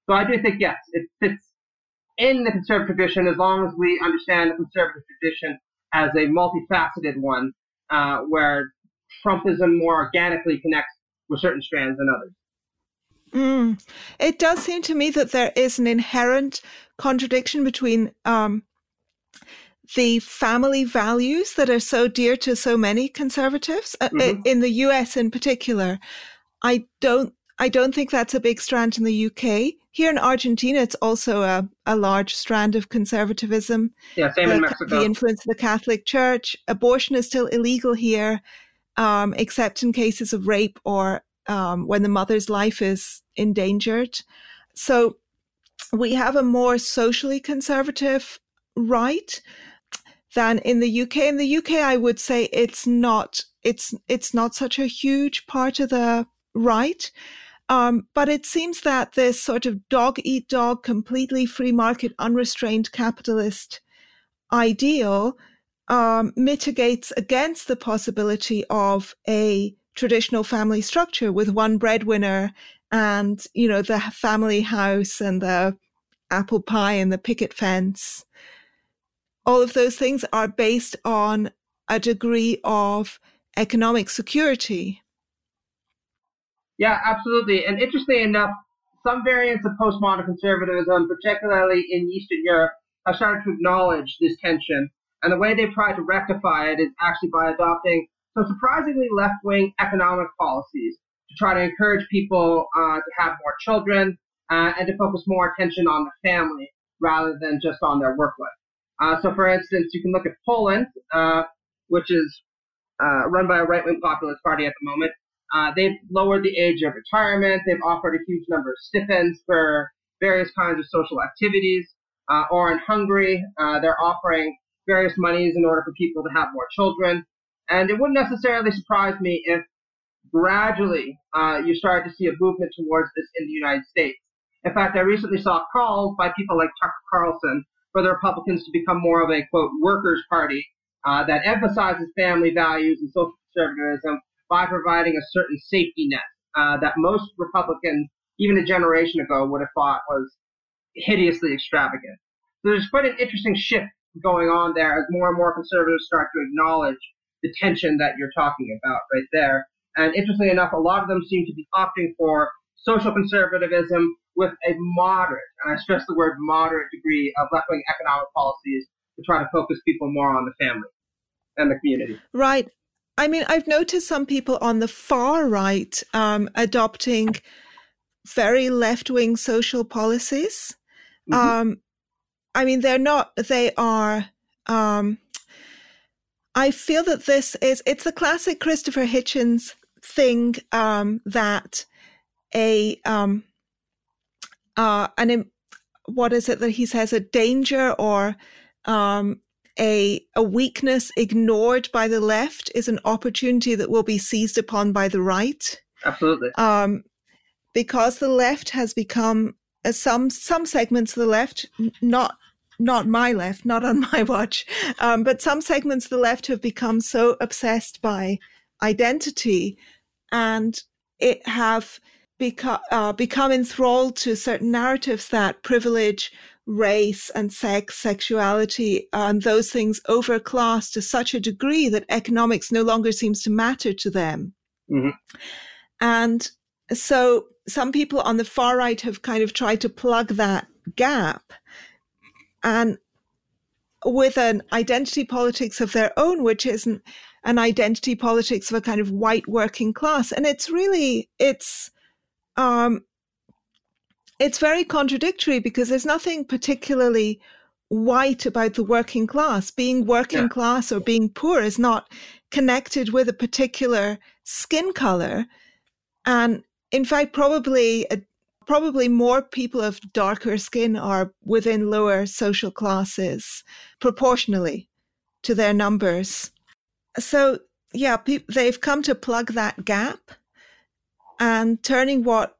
So I do think, yes, it fits in the conservative tradition as long as we understand the conservative tradition as a multifaceted one uh, where Trumpism more organically connects with certain strands than others. Mm. It does seem to me that there is an inherent contradiction between um, the family values that are so dear to so many conservatives uh, mm-hmm. in the US in particular. I don't I don't think that's a big strand in the UK. Here in Argentina, it's also a, a large strand of conservatism. Yeah, same the, in Mexico. The influence of the Catholic Church. Abortion is still illegal here, um, except in cases of rape or um, when the mother's life is endangered. So we have a more socially conservative right than in the UK. In the UK, I would say it's not it's it's not such a huge part of the right. Um, but it seems that this sort of dog eat dog, completely free market, unrestrained capitalist ideal um, mitigates against the possibility of a traditional family structure with one breadwinner and, you know, the family house and the apple pie and the picket fence. All of those things are based on a degree of economic security. Yeah, absolutely. And interestingly enough, some variants of postmodern conservatism, particularly in Eastern Europe, have started to acknowledge this tension. And the way they've tried to rectify it is actually by adopting some surprisingly left wing economic policies to try to encourage people uh, to have more children uh, and to focus more attention on the family rather than just on their work life. Uh, so, for instance, you can look at Poland, uh, which is uh, run by a right wing populist party at the moment. Uh, they've lowered the age of retirement. They've offered a huge number of stipends for various kinds of social activities. or in Hungary, they're offering various monies in order for people to have more children. And it wouldn't necessarily surprise me if gradually uh, you started to see a movement towards this in the United States. In fact, I recently saw calls by people like Tucker Carlson for the Republicans to become more of a quote workers' party uh, that emphasizes family values and social conservatism by providing a certain safety net uh, that most Republicans, even a generation ago, would have thought was hideously extravagant. So there's quite an interesting shift going on there as more and more conservatives start to acknowledge the tension that you're talking about right there. And interestingly enough, a lot of them seem to be opting for social conservatism with a moderate, and I stress the word moderate degree of left wing economic policies to try to focus people more on the family and the community. Right. I mean, I've noticed some people on the far right um, adopting very left wing social policies. Mm-hmm. Um, I mean, they're not, they are. Um, I feel that this is, it's the classic Christopher Hitchens thing um, that a, um, uh, an, what is it that he says, a danger or um, a, a weakness ignored by the left is an opportunity that will be seized upon by the right. Absolutely. Um, because the left has become uh, some some segments of the left, not not my left, not on my watch, um, but some segments of the left have become so obsessed by identity, and it have become uh, become enthralled to certain narratives that privilege race and sex, sexuality, and those things over class to such a degree that economics no longer seems to matter to them. Mm-hmm. And so some people on the far right have kind of tried to plug that gap and with an identity politics of their own, which isn't an identity politics of a kind of white working class. And it's really, it's, um, it's very contradictory because there's nothing particularly white about the working class. Being working yeah. class or being poor is not connected with a particular skin color. And in fact, probably uh, probably more people of darker skin are within lower social classes proportionally to their numbers. So yeah, pe- they've come to plug that gap and turning what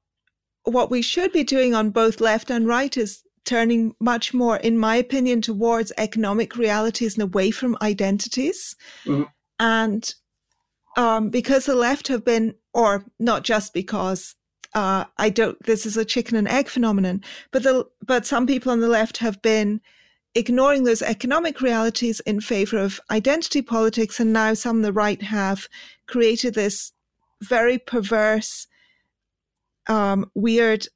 what we should be doing on both left and right is turning much more, in my opinion, towards economic realities and away from identities. Mm-hmm. And um, because the left have been, or not just because uh, I don't, this is a chicken and egg phenomenon, but the, but some people on the left have been ignoring those economic realities in favor of identity politics. And now some of the right have created this very perverse um, weird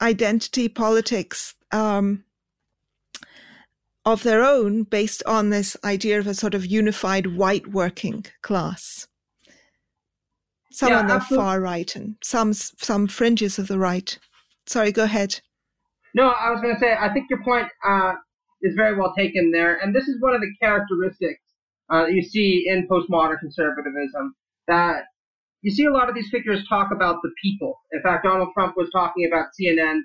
identity politics um, of their own based on this idea of a sort of unified white working class. Some yeah, on the far right and some some fringes of the right. Sorry, go ahead. No, I was going to say I think your point uh, is very well taken there, and this is one of the characteristics uh, you see in postmodern conservatism that you see a lot of these figures talk about the people. In fact, Donald Trump was talking about CNN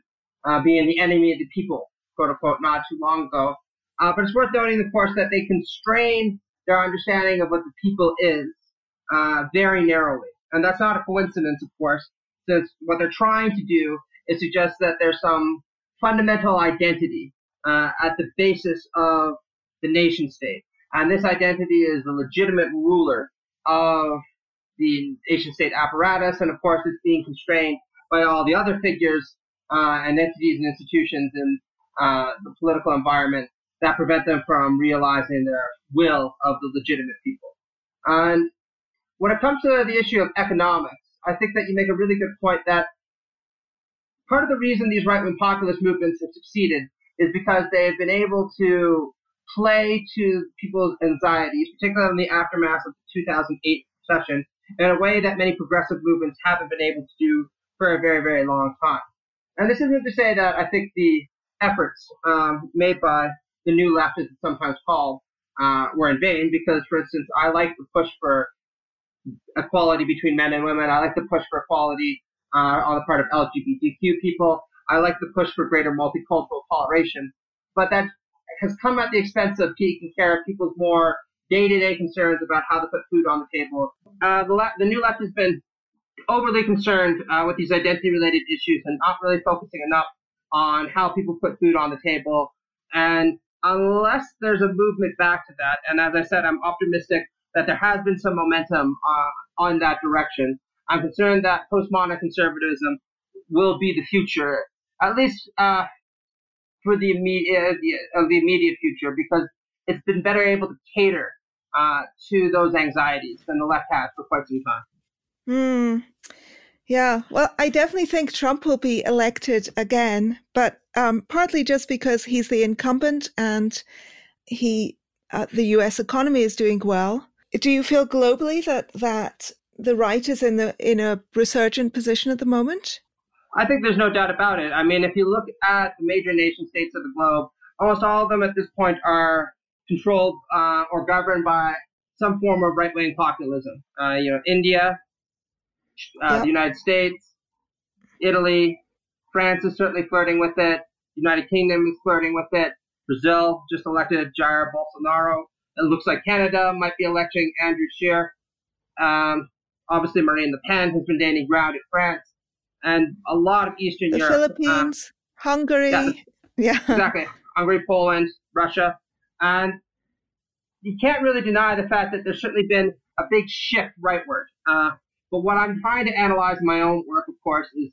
uh, being the enemy of the people, quote unquote, not too long ago. Uh, but it's worth noting, of course, that they constrain their understanding of what the people is uh, very narrowly. And that's not a coincidence, of course, since what they're trying to do is suggest that there's some fundamental identity uh, at the basis of the nation state. And this identity is the legitimate ruler of the nation state apparatus, and of course, it's being constrained by all the other figures uh, and entities and institutions in uh, the political environment that prevent them from realizing their will of the legitimate people. And when it comes to the issue of economics, I think that you make a really good point that part of the reason these right wing populist movements have succeeded is because they've been able to play to people's anxieties, particularly in the aftermath of the 2008 recession, in a way that many progressive movements haven't been able to do for a very, very long time. And this isn't to say that I think the efforts um, made by the new left, as it's sometimes called, uh, were in vain, because, for instance, I like the push for equality between men and women. I like the push for equality uh, on the part of LGBTQ people. I like the push for greater multicultural toleration. But that has come at the expense of taking care of people's more day-to-day concerns about how to put food on the table. Uh, the, the new left has been overly concerned uh, with these identity-related issues and not really focusing enough on how people put food on the table. And unless there's a movement back to that, and as I said, I'm optimistic that there has been some momentum uh, on that direction. I'm concerned that postmodern conservatism will be the future, at least uh, for the immediate, uh, the, immediate future, because it's been better able to cater uh, to those anxieties than the left has for quite some time. Hmm. Yeah, well, I definitely think Trump will be elected again, but um, partly just because he's the incumbent and he, uh, the U.S. economy is doing well. Do you feel globally that that the right is in the in a resurgent position at the moment? I think there's no doubt about it. I mean, if you look at the major nation states of the globe, almost all of them at this point are controlled uh, or governed by some form of right wing populism. Uh, you know, India, uh, yep. the United States, Italy, France is certainly flirting with it. United Kingdom is flirting with it. Brazil just elected Jair Bolsonaro. It looks like Canada might be electing Andrew Scheer. Um, obviously, Marine Le Pen has been gaining ground in France, and a lot of Eastern Europe. the Europe, Philippines, uh, Hungary, yeah, yeah, exactly, Hungary, Poland, Russia, and you can't really deny the fact that there's certainly been a big shift rightward. Uh, but what I'm trying to analyze in my own work, of course, is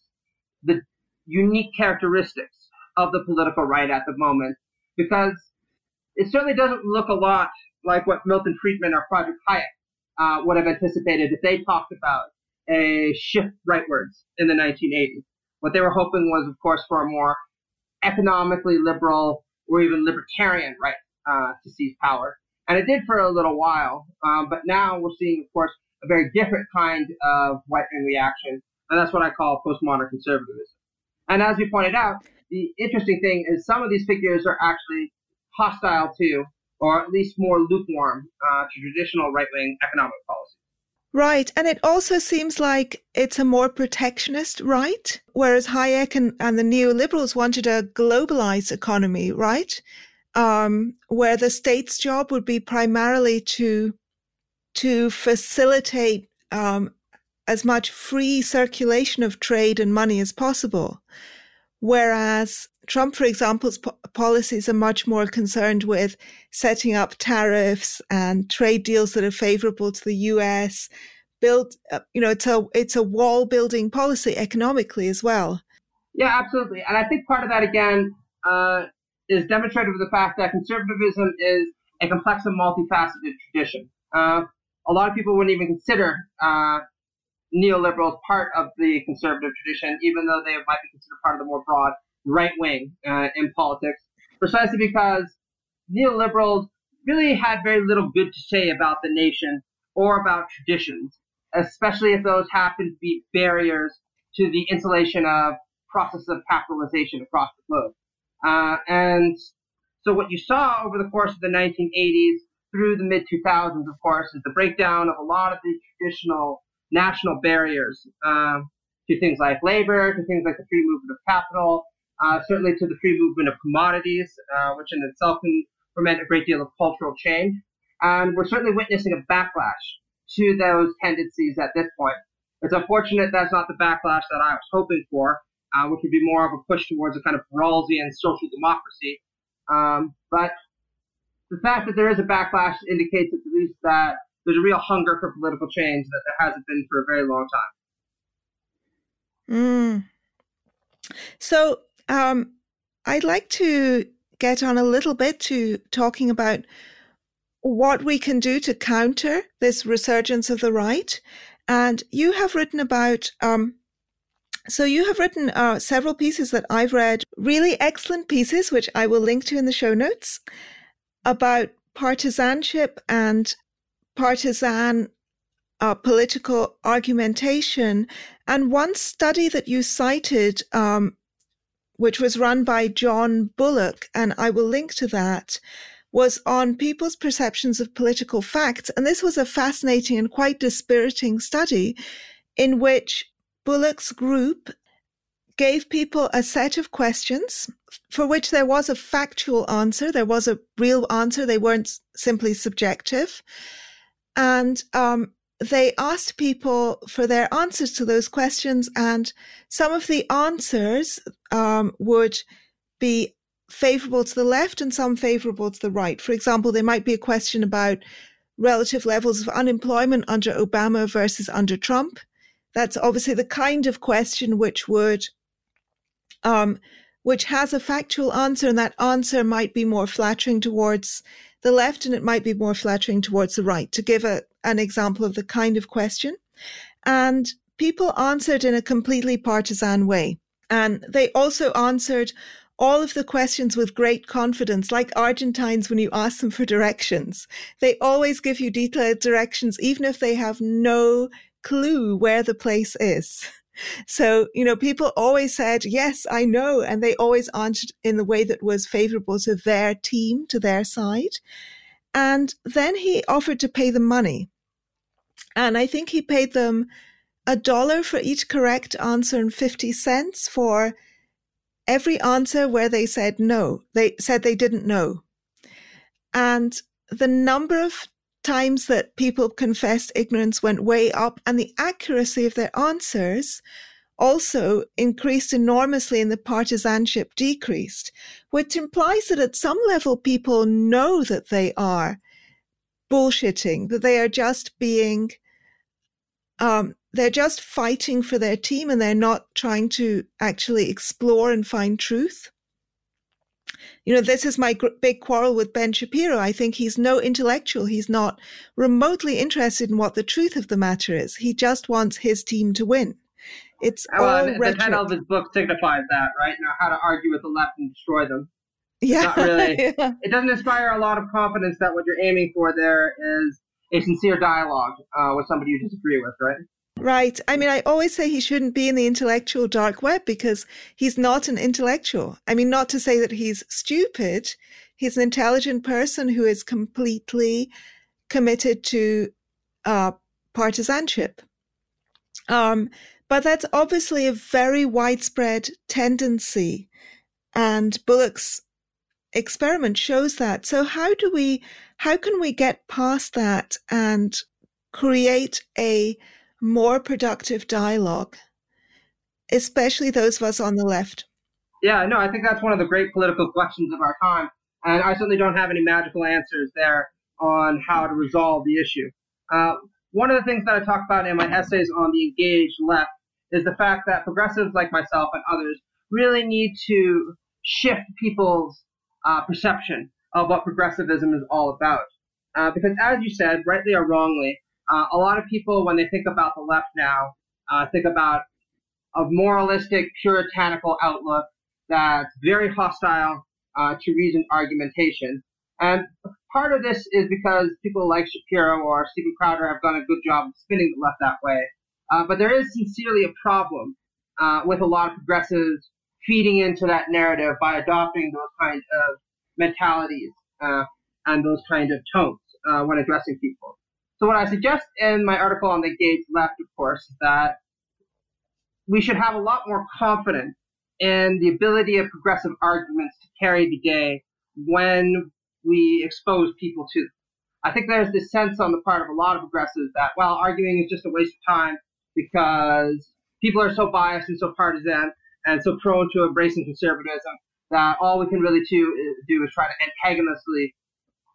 the unique characteristics of the political right at the moment, because it certainly doesn't look a lot like what Milton Friedman or Friedrich Hayek uh, would have anticipated if they talked about a shift rightwards in the 1980s. What they were hoping was, of course, for a more economically liberal or even libertarian right uh, to seize power. And it did for a little while, um, but now we're seeing, of course, a very different kind of right wing reaction, and that's what I call postmodern conservatism. And as you pointed out, the interesting thing is some of these figures are actually hostile to, or at least more lukewarm uh, to traditional right wing economic policy. Right. And it also seems like it's a more protectionist right, whereas Hayek and, and the neoliberals wanted a globalized economy, right? Um, where the state's job would be primarily to to facilitate um, as much free circulation of trade and money as possible. Whereas Trump, for example's po- policies are much more concerned with setting up tariffs and trade deals that are favorable to the U.S. Build, uh, you know, it's a it's a wall building policy economically as well. Yeah, absolutely, and I think part of that again uh, is demonstrated with the fact that conservatism is a complex and multifaceted tradition. Uh, a lot of people wouldn't even consider uh, neoliberals part of the conservative tradition, even though they might be considered part of the more broad right wing uh, in politics, precisely because neoliberals really had very little good to say about the nation or about traditions, especially if those happen to be barriers to the insulation of processes of capitalization across the globe. Uh, and so what you saw over the course of the 1980s through the mid 2000s, of course, is the breakdown of a lot of the traditional national barriers um, to things like labor, to things like the free movement of capital, uh, certainly to the free movement of commodities, uh, which in itself can ferment a great deal of cultural change. And we're certainly witnessing a backlash to those tendencies at this point. It's unfortunate that's not the backlash that I was hoping for, uh, which would be more of a push towards a kind of Rawlsian social democracy. Um, but the fact that there is a backlash indicates at least that there's a real hunger for political change that there hasn't been for a very long time. Mm. So um, I'd like to get on a little bit to talking about what we can do to counter this resurgence of the right. And you have written about, um, so you have written uh, several pieces that I've read, really excellent pieces, which I will link to in the show notes about partisanship and partisan uh, political argumentation. And one study that you cited, um, which was run by John Bullock, and I will link to that, was on people's perceptions of political facts. And this was a fascinating and quite dispiriting study in which Bullock's group gave people a set of questions for which there was a factual answer, there was a real answer, they weren't simply subjective. And um, they asked people for their answers to those questions, and some of the answers um, would be favorable to the left and some favorable to the right. For example, there might be a question about relative levels of unemployment under Obama versus under Trump. That's obviously the kind of question which would um, which has a factual answer, and that answer might be more flattering towards the left and it might be more flattering towards the right to give a, an example of the kind of question. And people answered in a completely partisan way. And they also answered all of the questions with great confidence, like Argentines when you ask them for directions. They always give you detailed directions, even if they have no clue where the place is. So, you know, people always said, yes, I know. And they always answered in the way that was favorable to their team, to their side. And then he offered to pay them money. And I think he paid them a dollar for each correct answer and 50 cents for every answer where they said no. They said they didn't know. And the number of times that people confessed ignorance went way up, and the accuracy of their answers also increased enormously and the partisanship decreased, which implies that at some level people know that they are bullshitting, that they are just being, um, they're just fighting for their team and they're not trying to actually explore and find truth you know, this is my gr- big quarrel with Ben Shapiro. I think he's no intellectual. He's not remotely interested in what the truth of the matter is. He just wants his team to win. It's well, all the, title of his book signifies that, right? Now, how to argue with the left and destroy them. Yeah, not really. yeah. It doesn't inspire a lot of confidence that what you're aiming for there is a sincere dialogue uh, with somebody you disagree with, right? Right. I mean, I always say he shouldn't be in the intellectual dark web because he's not an intellectual. I mean, not to say that he's stupid. He's an intelligent person who is completely committed to uh, partisanship. Um, but that's obviously a very widespread tendency. And Bullock's experiment shows that. So how do we, how can we get past that and create a more productive dialogue, especially those of us on the left? Yeah, no, I think that's one of the great political questions of our time. And I certainly don't have any magical answers there on how to resolve the issue. Uh, one of the things that I talk about in my essays on the engaged left is the fact that progressives like myself and others really need to shift people's uh, perception of what progressivism is all about. Uh, because as you said, rightly or wrongly, uh, a lot of people, when they think about the left now, uh, think about a moralistic, puritanical outlook that's very hostile uh, to reasoned argumentation. And part of this is because people like Shapiro or Steven Crowder have done a good job of spinning the left that way. Uh, but there is sincerely a problem uh, with a lot of progressives feeding into that narrative by adopting those kinds of mentalities uh, and those kind of tones when addressing people. So what I suggest in my article on the engaged left, of course, is that we should have a lot more confidence in the ability of progressive arguments to carry the day when we expose people to them. I think there's this sense on the part of a lot of progressives that, well, arguing is just a waste of time because people are so biased and so partisan and so prone to embracing conservatism that all we can really do, do is try to antagonistically,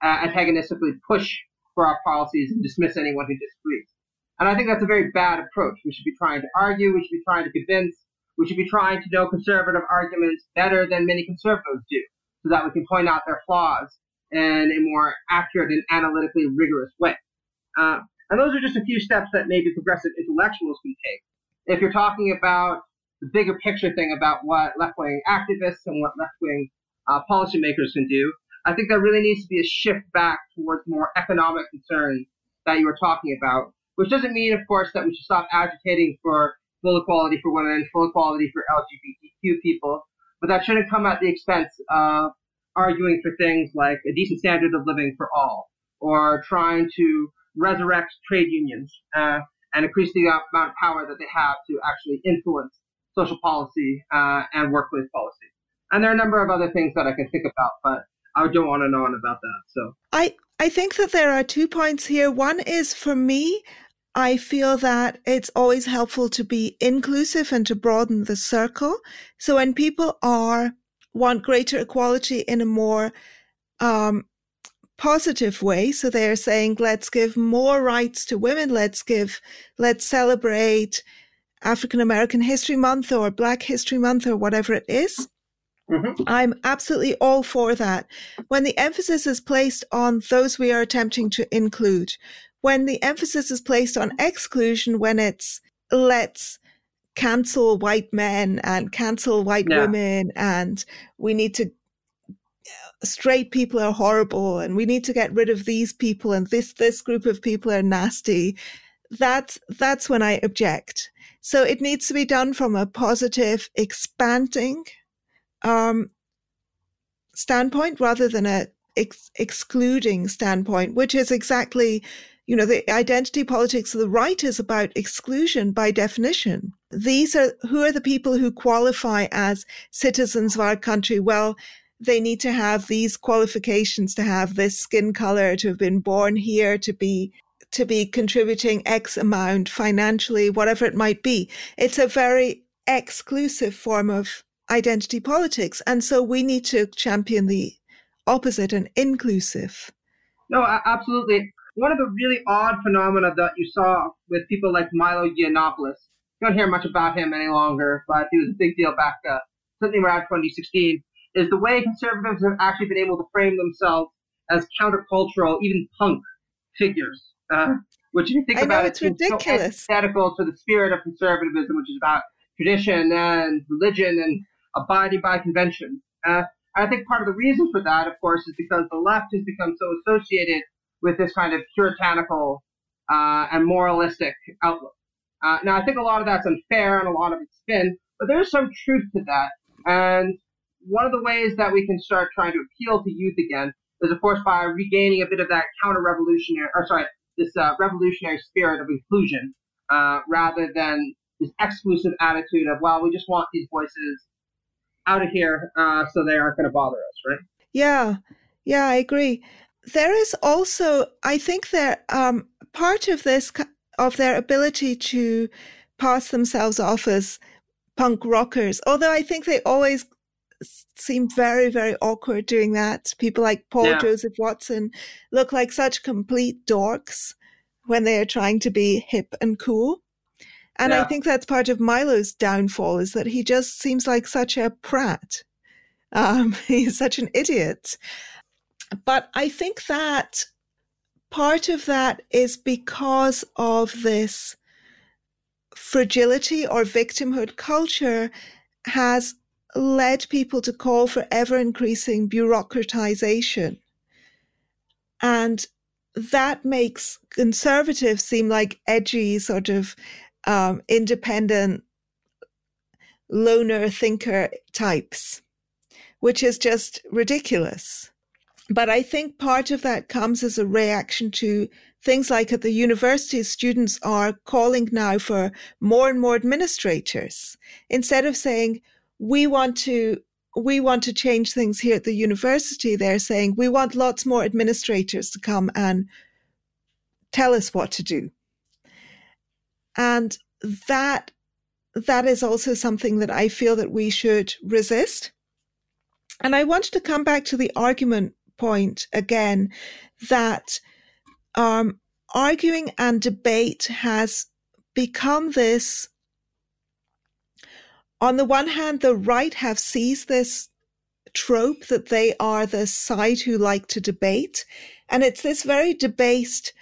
uh, antagonistically push for our policies and dismiss anyone who disagrees. And I think that's a very bad approach. We should be trying to argue, we should be trying to convince, we should be trying to know conservative arguments better than many conservatives do, so that we can point out their flaws in a more accurate and analytically rigorous way. Uh, and those are just a few steps that maybe progressive intellectuals can take. If you're talking about the bigger picture thing about what left-wing activists and what left-wing uh, policymakers can do, I think there really needs to be a shift back towards more economic concerns that you were talking about, which doesn't mean, of course, that we should stop agitating for full equality for women, full equality for LGBTQ people, but that shouldn't come at the expense of arguing for things like a decent standard of living for all, or trying to resurrect trade unions uh, and increase the amount of power that they have to actually influence social policy uh, and workplace policy. And there are a number of other things that I can think about, but I would go on and on about that. So I I think that there are two points here. One is for me, I feel that it's always helpful to be inclusive and to broaden the circle. So when people are want greater equality in a more um, positive way, so they're saying, let's give more rights to women, let's give, let's celebrate African American History Month or Black History Month or whatever it is Mm-hmm. I'm absolutely all for that. When the emphasis is placed on those we are attempting to include, when the emphasis is placed on exclusion, when it's let's cancel white men and cancel white yeah. women and we need to straight people are horrible and we need to get rid of these people and this this group of people are nasty. That's that's when i object. So it needs to be done from a positive expanding um, standpoint rather than a ex- excluding standpoint which is exactly you know the identity politics of the right is about exclusion by definition. These are who are the people who qualify as citizens of our country? Well they need to have these qualifications to have this skin color, to have been born here, to be to be contributing X amount financially, whatever it might be. It's a very exclusive form of identity politics. And so we need to champion the opposite and inclusive. No, absolutely. One of the really odd phenomena that you saw with people like Milo Yiannopoulos, you don't hear much about him any longer, but he was a big deal back uh, certainly around 2016 is the way conservatives have actually been able to frame themselves as countercultural, even punk figures. Uh, which, if you think I about know, it's it, ridiculous. So antithetical to the spirit of conservatism, which is about tradition and religion and abiding by convention. Uh, I think part of the reason for that, of course, is because the left has become so associated with this kind of puritanical uh, and moralistic outlook. Uh, now, I think a lot of that's unfair and a lot of it's spin, but there's some truth to that. And one of the ways that we can start trying to appeal to youth again is, of course, by regaining a bit of that counter-revolutionary, or sorry, this uh, revolutionary spirit of inclusion, uh, rather than this exclusive attitude of, well, we just want these voices out of here, uh, so they aren't going to bother us, right? Yeah, yeah, I agree. There is also, I think, that um, part of this of their ability to pass themselves off as punk rockers, although I think they always seem very, very awkward doing that. People like Paul yeah. Joseph Watson look like such complete dorks when they are trying to be hip and cool. And yeah. I think that's part of Milo's downfall is that he just seems like such a prat. Um, he's such an idiot. But I think that part of that is because of this fragility or victimhood culture has led people to call for ever increasing bureaucratization. And that makes conservatives seem like edgy, sort of um, independent, loner thinker types, which is just ridiculous. But I think part of that comes as a reaction to things like at the universities, students are calling now for more and more administrators. Instead of saying, we want to we want to change things here at the university. They're saying we want lots more administrators to come and tell us what to do. And that that is also something that I feel that we should resist. And I wanted to come back to the argument point again that um, arguing and debate has become this on the one hand, the right have seized this trope that they are the side who like to debate. And it's this very debased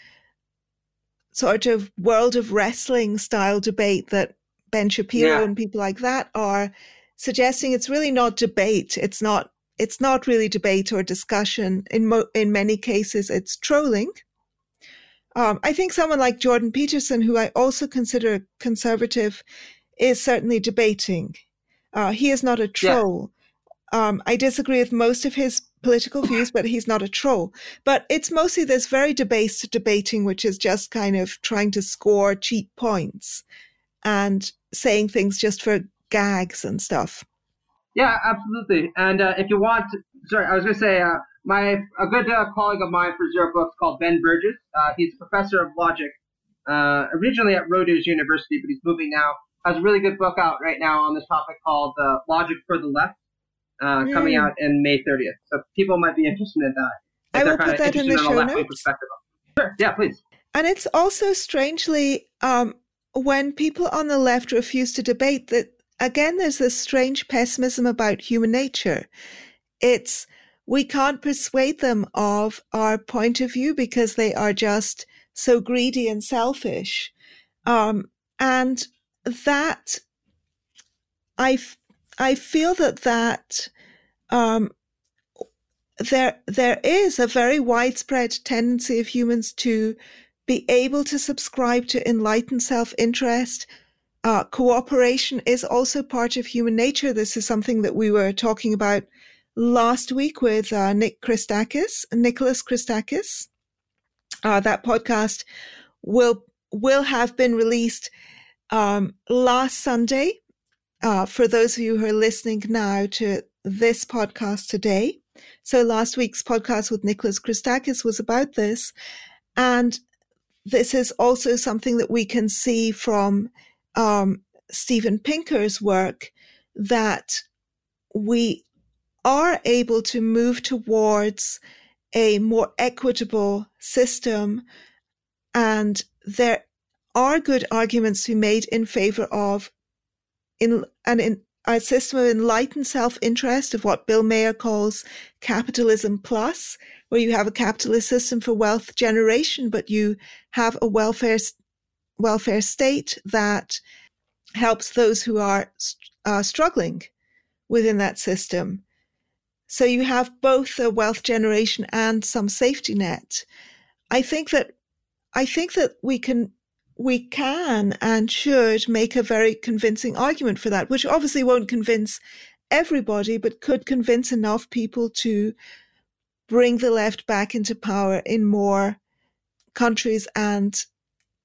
sort of world of wrestling style debate that Ben Shapiro yeah. and people like that are suggesting it's really not debate. It's not it's not really debate or discussion. In mo- in many cases, it's trolling. Um, I think someone like Jordan Peterson, who I also consider a conservative, is certainly debating. Uh, he is not a troll. Yeah. Um, I disagree with most of his political views, but he's not a troll. But it's mostly this very debased debating, which is just kind of trying to score cheap points and saying things just for gags and stuff. Yeah, absolutely. And uh, if you want, to, sorry, I was going to say, uh, my a good uh, colleague of mine for Zero Books called Ben Burgis. Uh, he's a professor of logic, uh, originally at Rhodes University, but he's moving now has a really good book out right now on this topic called uh, Logic for the Left, uh, mm. coming out in May 30th. So people might be interested in that. I will put that in the show notes. Sure. Yeah, please. And it's also strangely um, when people on the left refuse to debate that again, there's this strange pessimism about human nature. It's we can't persuade them of our point of view because they are just so greedy and selfish. Um, and that I, I feel that that um, there there is a very widespread tendency of humans to be able to subscribe to enlightened self-interest. Uh, cooperation is also part of human nature. This is something that we were talking about last week with uh, Nick Christakis, Nicholas Christakis. Uh, that podcast will will have been released um, last Sunday. Uh, for those of you who are listening now to this podcast today, so last week's podcast with Nicholas Christakis was about this. And this is also something that we can see from um, Steven Pinker's work that we are able to move towards a more equitable system. And there are good arguments to be made in favor of in, an in, a system of enlightened self interest of what Bill Maher calls capitalism plus, where you have a capitalist system for wealth generation, but you have a welfare welfare state that helps those who are uh, struggling within that system. So you have both a wealth generation and some safety net. I think that I think that we can we can and should make a very convincing argument for that, which obviously won't convince everybody, but could convince enough people to bring the left back into power in more countries and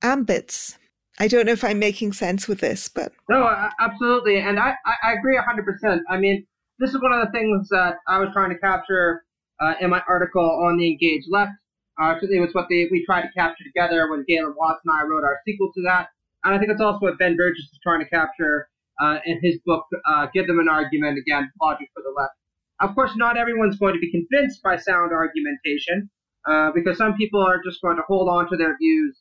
ambits. I don't know if I'm making sense with this, but no, absolutely, and I I agree hundred percent. I mean, this is one of the things that I was trying to capture uh, in my article on the engaged left uh, it was what they, we tried to capture together when Galen Watts and I wrote our sequel to that. And I think it's also what Ben Burgis is trying to capture uh, in his book, uh, Give Them an Argument, again, Logic for the Left. Of course, not everyone's going to be convinced by sound argumentation, uh, because some people are just going to hold on to their views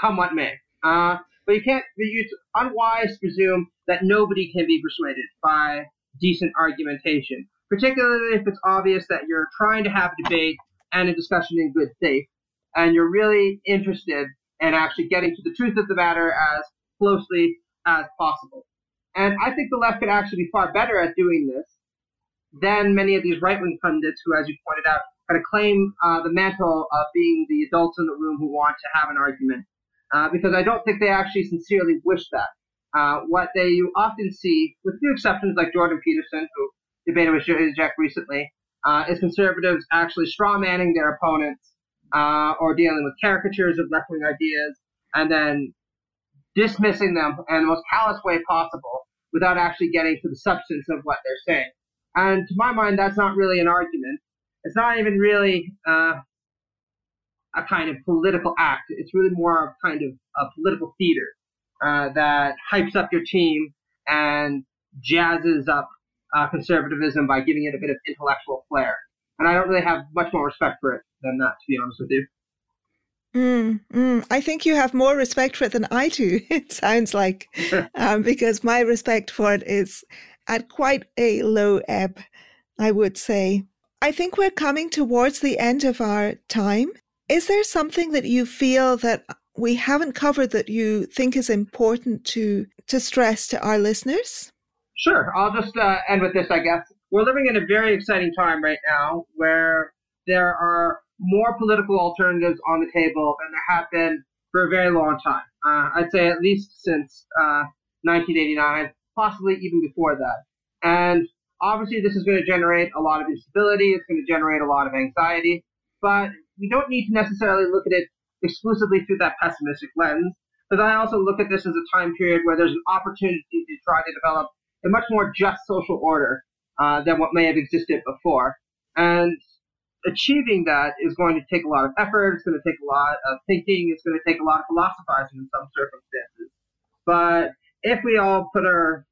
come what may. Uh, but you can't, it's unwise to presume that nobody can be persuaded by decent argumentation, particularly if it's obvious that you're trying to have a debate and a discussion in good faith, and you're really interested in actually getting to the truth of the matter as closely as possible. And I think the left could actually be far better at doing this than many of these right wing pundits who, as you pointed out, kind of claim uh, the mantle of being the adults in the room who want to have an argument. Uh, because I don't think they actually sincerely wish that. Uh, what they you often see, with few exceptions like Jordan Peterson, who debated with Jack recently, uh, is conservatives actually straw manning their opponents uh, or dealing with caricatures of left wing ideas and then dismissing them in the most callous way possible without actually getting to the substance of what they're saying. And to my mind, that's not really an argument. It's not even really uh, a kind of political act. It's really more of kind of a political theater uh, that hypes up your team and jazzes up uh, conservatism by giving it a bit of intellectual flair. And I don't really have much more respect for it than that, to be honest with you. Mm, mm. I think you have more respect for it than I do, it sounds like, um, because my respect for it is at quite a low ebb, I would say. I think we're coming towards the end of our time. Is there something that you feel that we haven't covered that you think is important to, to stress to our listeners? Sure. I'll just uh, end with this, I guess. We're living in a very exciting time right now where there are more political alternatives on the table than there have been for a very long time. Uh, I'd say at least since uh, 1989, possibly even before that. And obviously, this is going to generate a lot of instability. It's going to generate a lot of anxiety. But we don't need to necessarily look at it exclusively through that pessimistic lens. Because I also look at this as a time period where there's an opportunity to try to develop a much more just social order uh, than what may have existed before. And achieving that is going to take a lot of effort. It's going to take a lot of thinking. It's going to take a lot of philosophizing in some circumstances. But if we all put our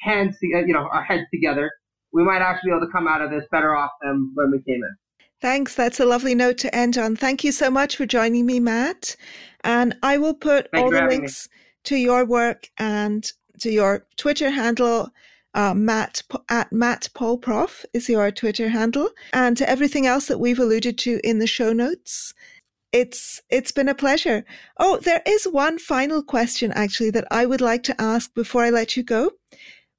hands, you know, our heads together, we might actually be able to come out of this better off than when we came in. Thanks. That's a lovely note to end on. Thank you so much for joining me, Matt. And I will put Thank all the links me. to your work and to your Twitter handle. Uh, Matt at Matt Polprof is your Twitter handle, and to everything else that we've alluded to in the show notes. It's it's been a pleasure. Oh, there is one final question actually that I would like to ask before I let you go,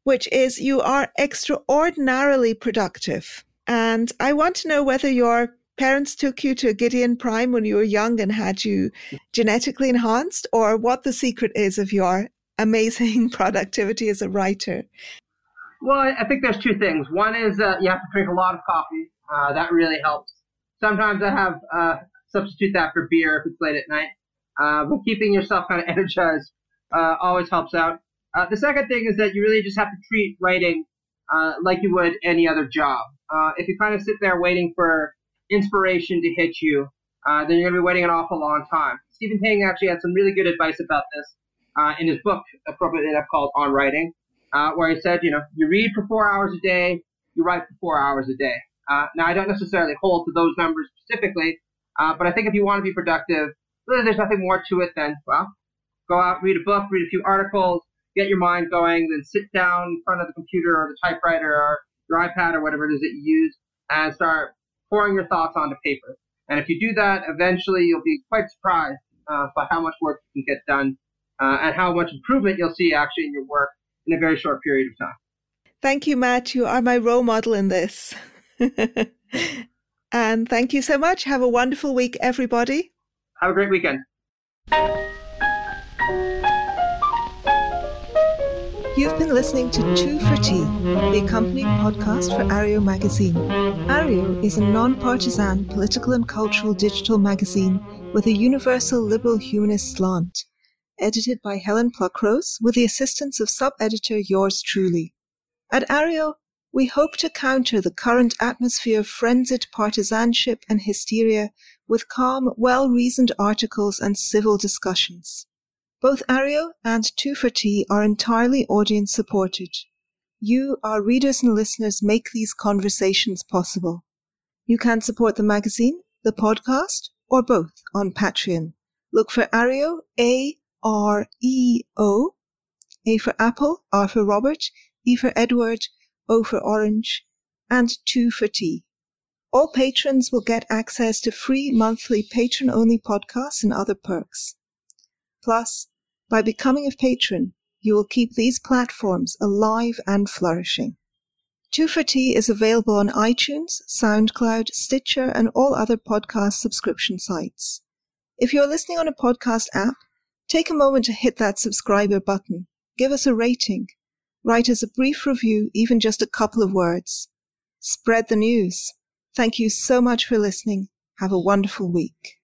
which is you are extraordinarily productive. And I want to know whether your parents took you to Gideon Prime when you were young and had you genetically enhanced, or what the secret is of your amazing productivity as a writer. Well, I think there's two things. One is uh, you have to drink a lot of coffee. Uh, that really helps. Sometimes I have uh, substitute that for beer if it's late at night. Uh, but keeping yourself kind of energized uh, always helps out. Uh, the second thing is that you really just have to treat writing uh, like you would any other job. If you kind of sit there waiting for inspiration to hit you, then you're going to be waiting an awful long time. Stephen King actually had some really good advice about this in his book, appropriately enough, called On Writing, where he said, you know, you read for four hours a day, you write for four hours a day. now, I don't necessarily hold to those numbers specifically, uh, but I think if you want to be productive, really there's nothing more to it than, well, go out, read a book, read a few articles, get your mind going, then sit down in front of the computer or the typewriter or your iPad or whatever it is that you use and start pouring your thoughts onto paper. And if you do that, eventually you'll be quite surprised uh, by how much work you can get done uh, and how much improvement you'll see actually in your work in a very short period of time. Thank you, Matt. You are my role model in this. And thank you so much. Have a wonderful week, everybody. Have a great weekend. You've been listening to Two for Tea, the accompanying podcast for Areo magazine. Areo is a non-partisan political and cultural digital magazine with a universal liberal humanist slant, edited by Helen Pluckrose with the assistance of sub-editor yours truly. At Areo, we hope to counter the current atmosphere of frenzied partisanship and hysteria with calm, well-reasoned articles and civil discussions. Both Areo and Two for Tea are entirely audience supported. You, our readers and listeners, make these conversations possible. You can support the magazine, the podcast, or both on Patreon. Look for Areo A R E O, A for Apple, R for Robert, E for Edward, O for Orange, and 2 for Tea. All patrons will get access to free monthly patron only podcasts and other perks. Plus, by becoming a patron, you will keep these platforms alive and flourishing. 2 for Tea is available on iTunes, SoundCloud, Stitcher, and all other podcast subscription sites. If you're listening on a podcast app, take a moment to hit that subscriber button. Give us a rating Write us a brief review, even just a couple of words. Spread the news. Thank you so much for listening. Have a wonderful week.